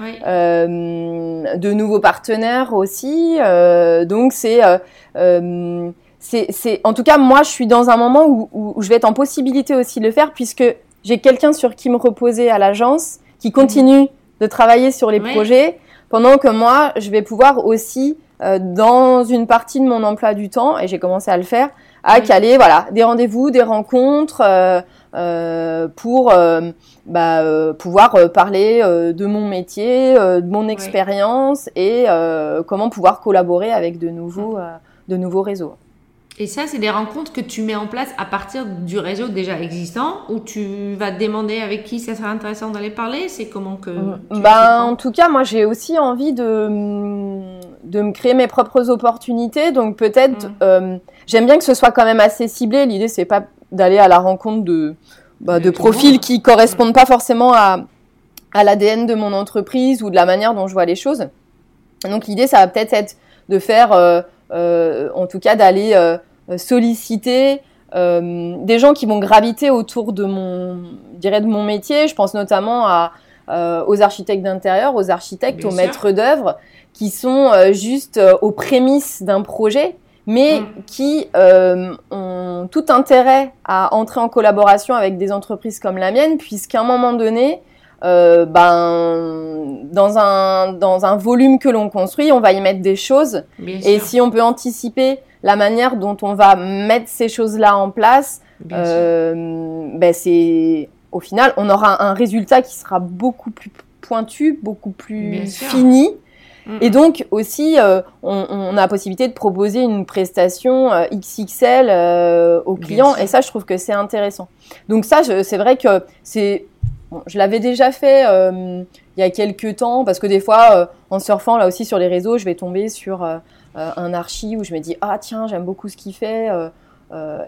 Euh, de nouveaux partenaires aussi. Euh, donc c'est c'est, en tout cas, moi, je suis dans un moment où, où, je vais être en possibilité aussi de le faire puisque j'ai quelqu'un sur qui me reposer à l'agence qui continue de travailler sur les projets pendant que moi, je vais pouvoir aussi, euh, dans une partie de mon emploi du temps, et j'ai commencé à le faire, à caler voilà, des rendez-vous, des rencontres euh, euh, pour bah, pouvoir parler de mon métier, de mon expérience et comment pouvoir collaborer avec de nouveaux, de nouveaux réseaux. Et ça, c'est des rencontres que tu mets en place à partir du réseau déjà existant, où tu vas demander avec qui ça serait intéressant d'aller parler. C'est comment que. bah, en tout cas, moi, j'ai aussi envie de, de me créer mes propres opportunités. Donc, peut-être, mm. euh, j'aime bien que ce soit quand même assez ciblé. L'idée, c'est pas d'aller à la rencontre de, bah, de profils qui correspondent mm. pas forcément à, à l'ADN de mon entreprise ou de la manière dont je vois les choses. Donc, l'idée, ça va peut-être être de faire. Euh, euh, en tout cas d'aller euh, solliciter euh, des gens qui vont graviter autour de mon, dirais de mon métier. Je pense notamment à, aux architectes d'intérieur, aux architectes, aux maîtres d'œuvre, qui sont juste aux prémices d'un projet, mais mm. qui ont tout intérêt à entrer en collaboration avec des entreprises comme la mienne, puisqu'à un moment donné, euh, ben, dans, un, dans un volume que l'on construit, on va y mettre des choses. et si on peut anticiper la manière dont on va mettre ces choses-là en place, euh, ben c'est au final, on aura un résultat qui sera beaucoup plus pointu, beaucoup plus fini. Mm. Et donc aussi, euh, on, on, a la possibilité de proposer une prestation euh, XXL euh, aux clients. Et ça, je trouve que c'est intéressant. Donc ça, c'est vrai que c'est je l'avais déjà fait euh, il y a quelques temps parce que des fois, euh, en surfant là aussi sur les réseaux, je vais tomber sur euh, un archi où je me dis ah tiens j'aime beaucoup ce qu'il fait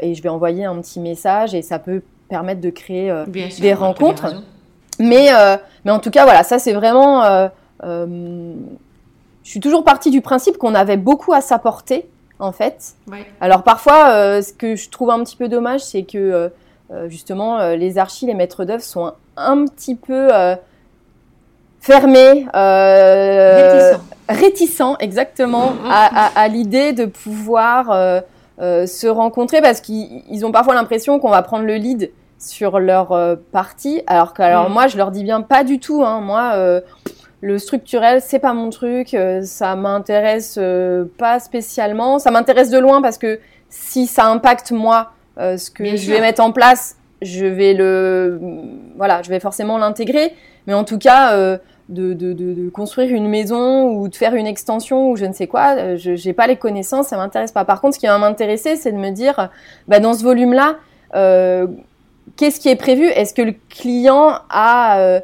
et je vais envoyer un petit message et ça peut permettre de créer des rencontres. Mais mais en tout cas voilà ça c'est vraiment je suis toujours partie du principe qu'on avait beaucoup à s'apporter en fait. Alors parfois ce que je trouve un petit peu dommage c'est que justement les archis les maîtres d'œuvre sont un petit peu euh, fermé, euh, réticent. exactement, mm, à, l'idée de pouvoir euh, se rencontrer parce qu'ils ont parfois l'impression qu'on va prendre le lead sur leur partie, alors que alors mm. moi je leur dis bien pas du tout. Hein. moi, le structurel c'est pas mon truc, ça m'intéresse pas spécialement. Ça m'intéresse de loin parce que si ça impacte moi ce que je vais mettre en place, je vais le, voilà, je vais forcément l'intégrer. Mais en tout cas, euh, de, de, de, construire une maison ou de faire une extension ou je ne sais quoi, euh, je n'ai pas les connaissances, ça m'intéresse pas. Par contre, ce qui va m'intéresser, c'est de me dire, bah, dans ce volume-là, euh, qu'est-ce qui est prévu? Est-ce que le client a, euh,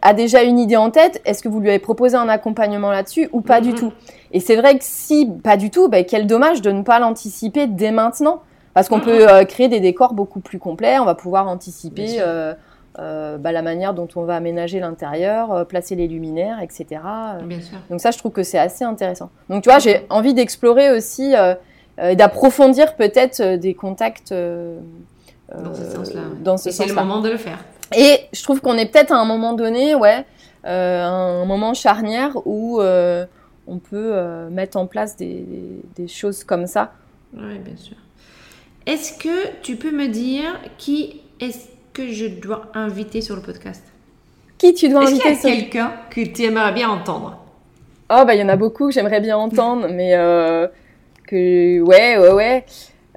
a déjà une idée en tête? Est-ce que vous lui avez proposé un accompagnement là-dessus ou pas du mm-hmm. tout? Et c'est vrai que si pas du tout, bah, quel dommage de ne pas l'anticiper dès maintenant. Parce qu'on peut euh, créer des décors beaucoup plus complets, on va pouvoir anticiper euh, euh, bah, la manière dont on va aménager l'intérieur, placer les luminaires, etc. Bien sûr. Donc ça, je trouve que c'est assez intéressant. Donc tu vois, j'ai envie d'explorer aussi et d'approfondir peut-être des contacts dans ce sens-là. Ce c'est le moment de le faire. Et je trouve qu'on est peut-être à un moment donné, ouais, un moment charnière où on peut mettre en place des, des choses comme ça. Oui, bien sûr. Est-ce que tu peux me dire qui est-ce que je dois inviter sur le podcast? Qui tu dois Est-ce inviter qu'il y a sur- quelqu'un que tu aimerais bien entendre? Oh, bah, il y en a beaucoup que j'aimerais bien entendre, mais euh, que, ouais, ouais, ouais.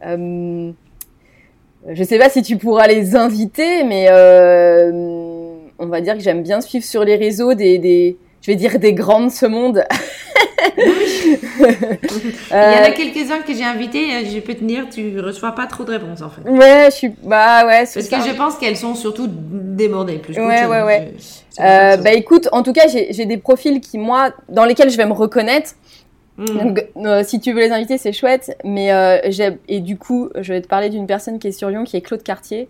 Euh, je sais pas si tu pourras les inviter, mais euh, on va dire que j'aime bien suivre sur les réseaux des, des je vais dire des grandes de ce monde. Il y en Euh, a quelques-uns que j'ai invités, euh, je peux te dire, tu reçois pas trop de réponses en fait. Ouais, je suis, bah ouais, Parce que je pense qu'elles sont surtout débordées plus Ouais, chose. ouais, ouais. Je- ça Euh, que bah écoute, en tout cas, j'ai des profils qui moi, dans lesquels je vais me reconnaître. Mm. Donc, euh, si tu veux les inviter, c'est chouette. Mais euh, et du coup, je vais te parler d'une personne qui est sur Lyon, qui est Claude Cartier.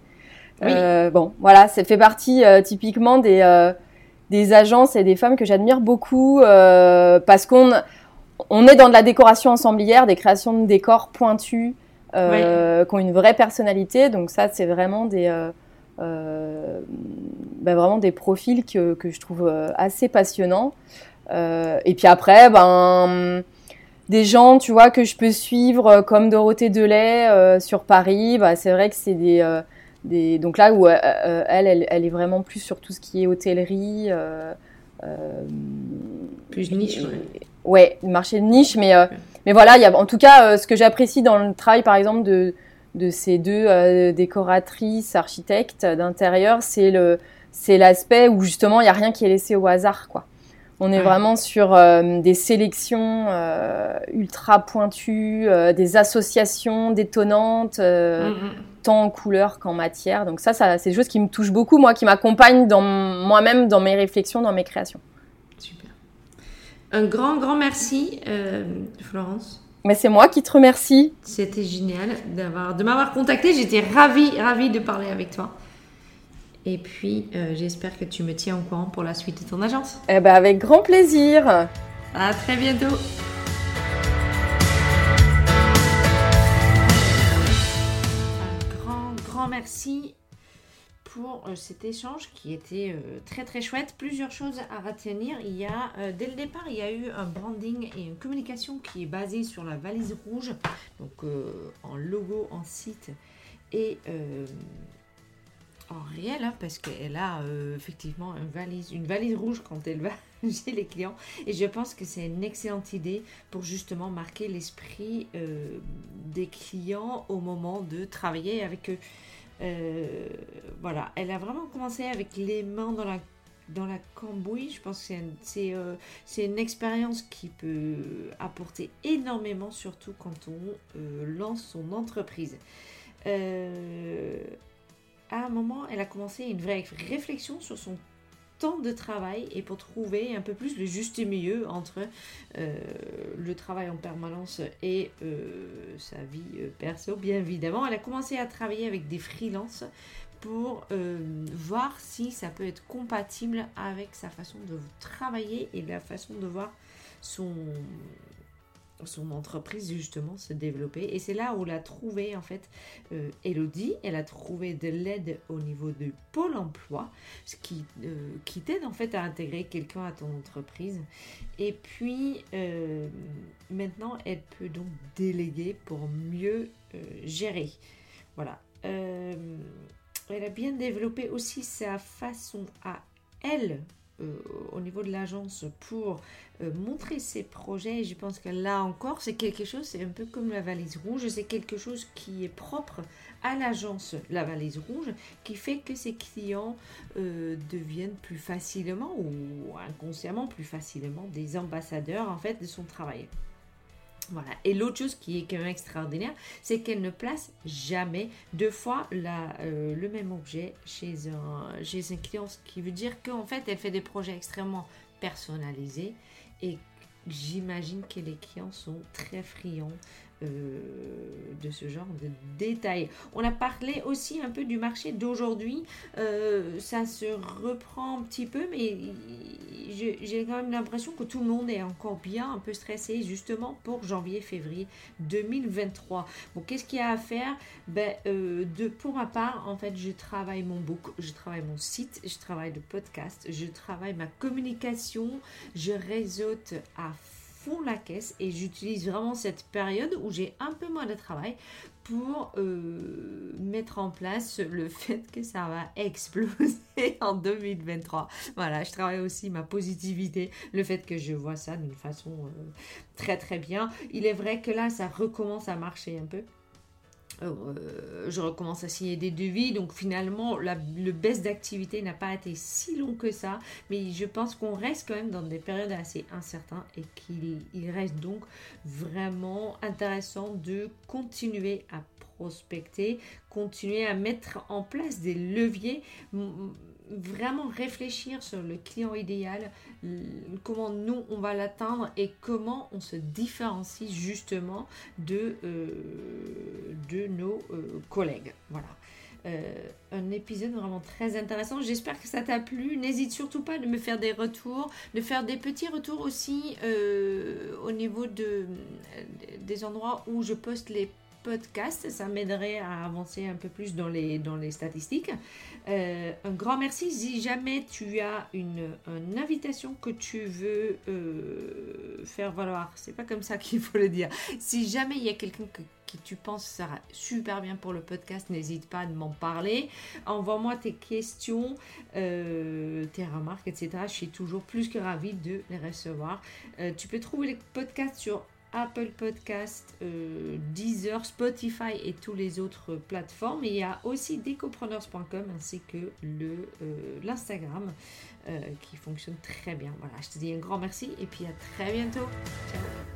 Oui. Euh, bon, voilà, ça fait partie euh, typiquement des euh, des agences et des femmes que j'admire beaucoup euh, parce qu'on on est dans de la décoration ensemblière, des créations de décors pointus euh, qui ont une vraie personnalité. Donc ça, c'est vraiment des euh, ben, vraiment des profils que, que je trouve assez passionnants. Et puis après, ben des gens, tu vois, que je peux suivre comme Dorothée Delay sur Paris. Bah, c'est vrai que c'est des, des donc là où euh, euh, elle, elle, elle est vraiment plus sur tout ce qui est hôtellerie. Euh, euh, Plus niche, ouais. ouais, marché de niche, mais euh, mais voilà, il y a en tout cas ce que j'apprécie dans le travail, par exemple, de de ces deux euh, décoratrices, architectes d'intérieur, c'est le c'est l'aspect où justement il y a rien qui est laissé au hasard, quoi. On est Ouais. vraiment sur euh, des sélections euh, ultra pointues, euh, des associations détonnantes, Mm, mm. tant en couleur qu'en matière. Donc ça, ça c'est des choses qui me touchent beaucoup, moi, qui m'accompagnent dans moi-même dans mes réflexions, dans mes créations. Super. Un grand, grand merci, Florence. Mais c'est moi qui te remercie. C'était génial d'avoir, de m'avoir contacté. J'étais ravie, ravie de parler avec toi. Et puis, euh, j'espère que tu me tiens au courant pour la suite de ton agence. Eh ben, avec grand plaisir. À très bientôt. Un grand, grand merci pour euh, cet échange qui était euh, très très chouette. Plusieurs choses à retenir. Il y a, dès le départ, il y a eu un branding et une communication qui est basée sur la valise rouge, donc euh, en logo, en site et euh, en réel, hein, parce qu'elle a euh, effectivement une valise, une valise rouge quand elle va chez les clients. Et je pense que c'est une excellente idée pour justement marquer l'esprit euh, des clients au moment de travailler avec eux. Euh, voilà, elle a vraiment commencé avec les mains dans la, dans la cambouis. Je pense que c'est un- c'est c'est une expérience qui peut apporter énormément, surtout quand on lance son entreprise. À un moment, elle a commencé une vraie réflexion sur son temps de travail et pour trouver un peu plus le juste milieu entre euh, le travail en permanence et euh, sa vie euh, perso, bien évidemment. Elle a commencé à travailler avec des freelances pour voir si ça peut être compatible avec sa façon de travailler et la façon de voir son, son entreprise justement se développer. Et c'est là où elle a trouvé en fait euh, Elodie, elle a trouvé de l'aide au niveau du pôle emploi, ce qui, euh, qui t'aide en fait à intégrer quelqu'un à ton entreprise. Et puis euh, maintenant, elle peut donc déléguer pour mieux gérer. Voilà. Elle a bien développé aussi sa façon à elle euh, au niveau de l'agence pour euh, montrer ses projets. Et je pense que là encore, c'est quelque chose, c'est un peu comme la valise rouge, c'est quelque chose qui est propre à l'agence, la valise rouge, qui fait que ses clients euh, deviennent plus facilement ou inconsciemment plus facilement des ambassadeurs en fait de son travail. Voilà. Et l'autre chose qui est quand même extraordinaire, c'est qu'elle ne place jamais deux fois euh, le même objet chez un, chez un client, ce qui veut dire qu'en fait, elle fait des projets extrêmement personnalisés et j'imagine que les clients sont très friands euh, de ce genre de détails. On a parlé aussi un peu du marché d'aujourd'hui. Euh, ça se reprend un petit peu, mais j'ai quand même l'impression que tout le monde est encore bien un peu stressé justement pour janvier-février 2023. Bon, qu'est-ce qu'il y a à faire? Ben, euh, Pour ma part, en fait, je travaille mon book, je travaille mon site, je travaille le podcast, je travaille ma communication, je réseaute à fond la caisse et j'utilise vraiment cette période où j'ai un peu moins de travail pour euh, mettre en place le fait que ça va exploser en 2023. Voilà, je travaille aussi ma positivité, le fait que je vois ça d'une façon euh, très très bien. Il est vrai que là, ça recommence à marcher un peu. Euh, je recommence à signer des devis. Donc finalement, la, le baisse d'activité n'a pas été si long que ça. Mais je pense qu'on reste quand même dans des périodes assez incertaines et qu'il reste donc vraiment intéressant de continuer à prospecter, continuer à mettre en place des leviers vraiment réfléchir sur le client idéal, comment nous on va l'atteindre et comment on se différencie justement de, euh, de nos euh, collègues. Voilà. Euh, un épisode vraiment très intéressant. J'espère que ça t'a plu. N'hésite surtout pas de me faire des retours, de faire des petits retours aussi au niveau de, des endroits où je poste les podcast. Ça m'aiderait à avancer un peu plus dans les, dans les statistiques. Euh, un grand merci. Si jamais tu as une, invitation que tu veux euh, faire valoir, c'est pas comme ça qu'il faut le dire. Si jamais il y a quelqu'un qui tu penses sera super bien pour le podcast, n'hésite pas à m'en parler. Envoie-moi tes questions, euh, tes remarques, etc. Je suis toujours plus que ravie de les recevoir. tu peux trouver les podcasts sur Apple Podcast, euh, Deezer, Spotify et toutes les autres plateformes. Et il y a aussi decopreneurs.com ainsi que euh, l'Instagram euh, qui fonctionne très bien. Voilà, je te dis un grand merci et puis à très bientôt. Ciao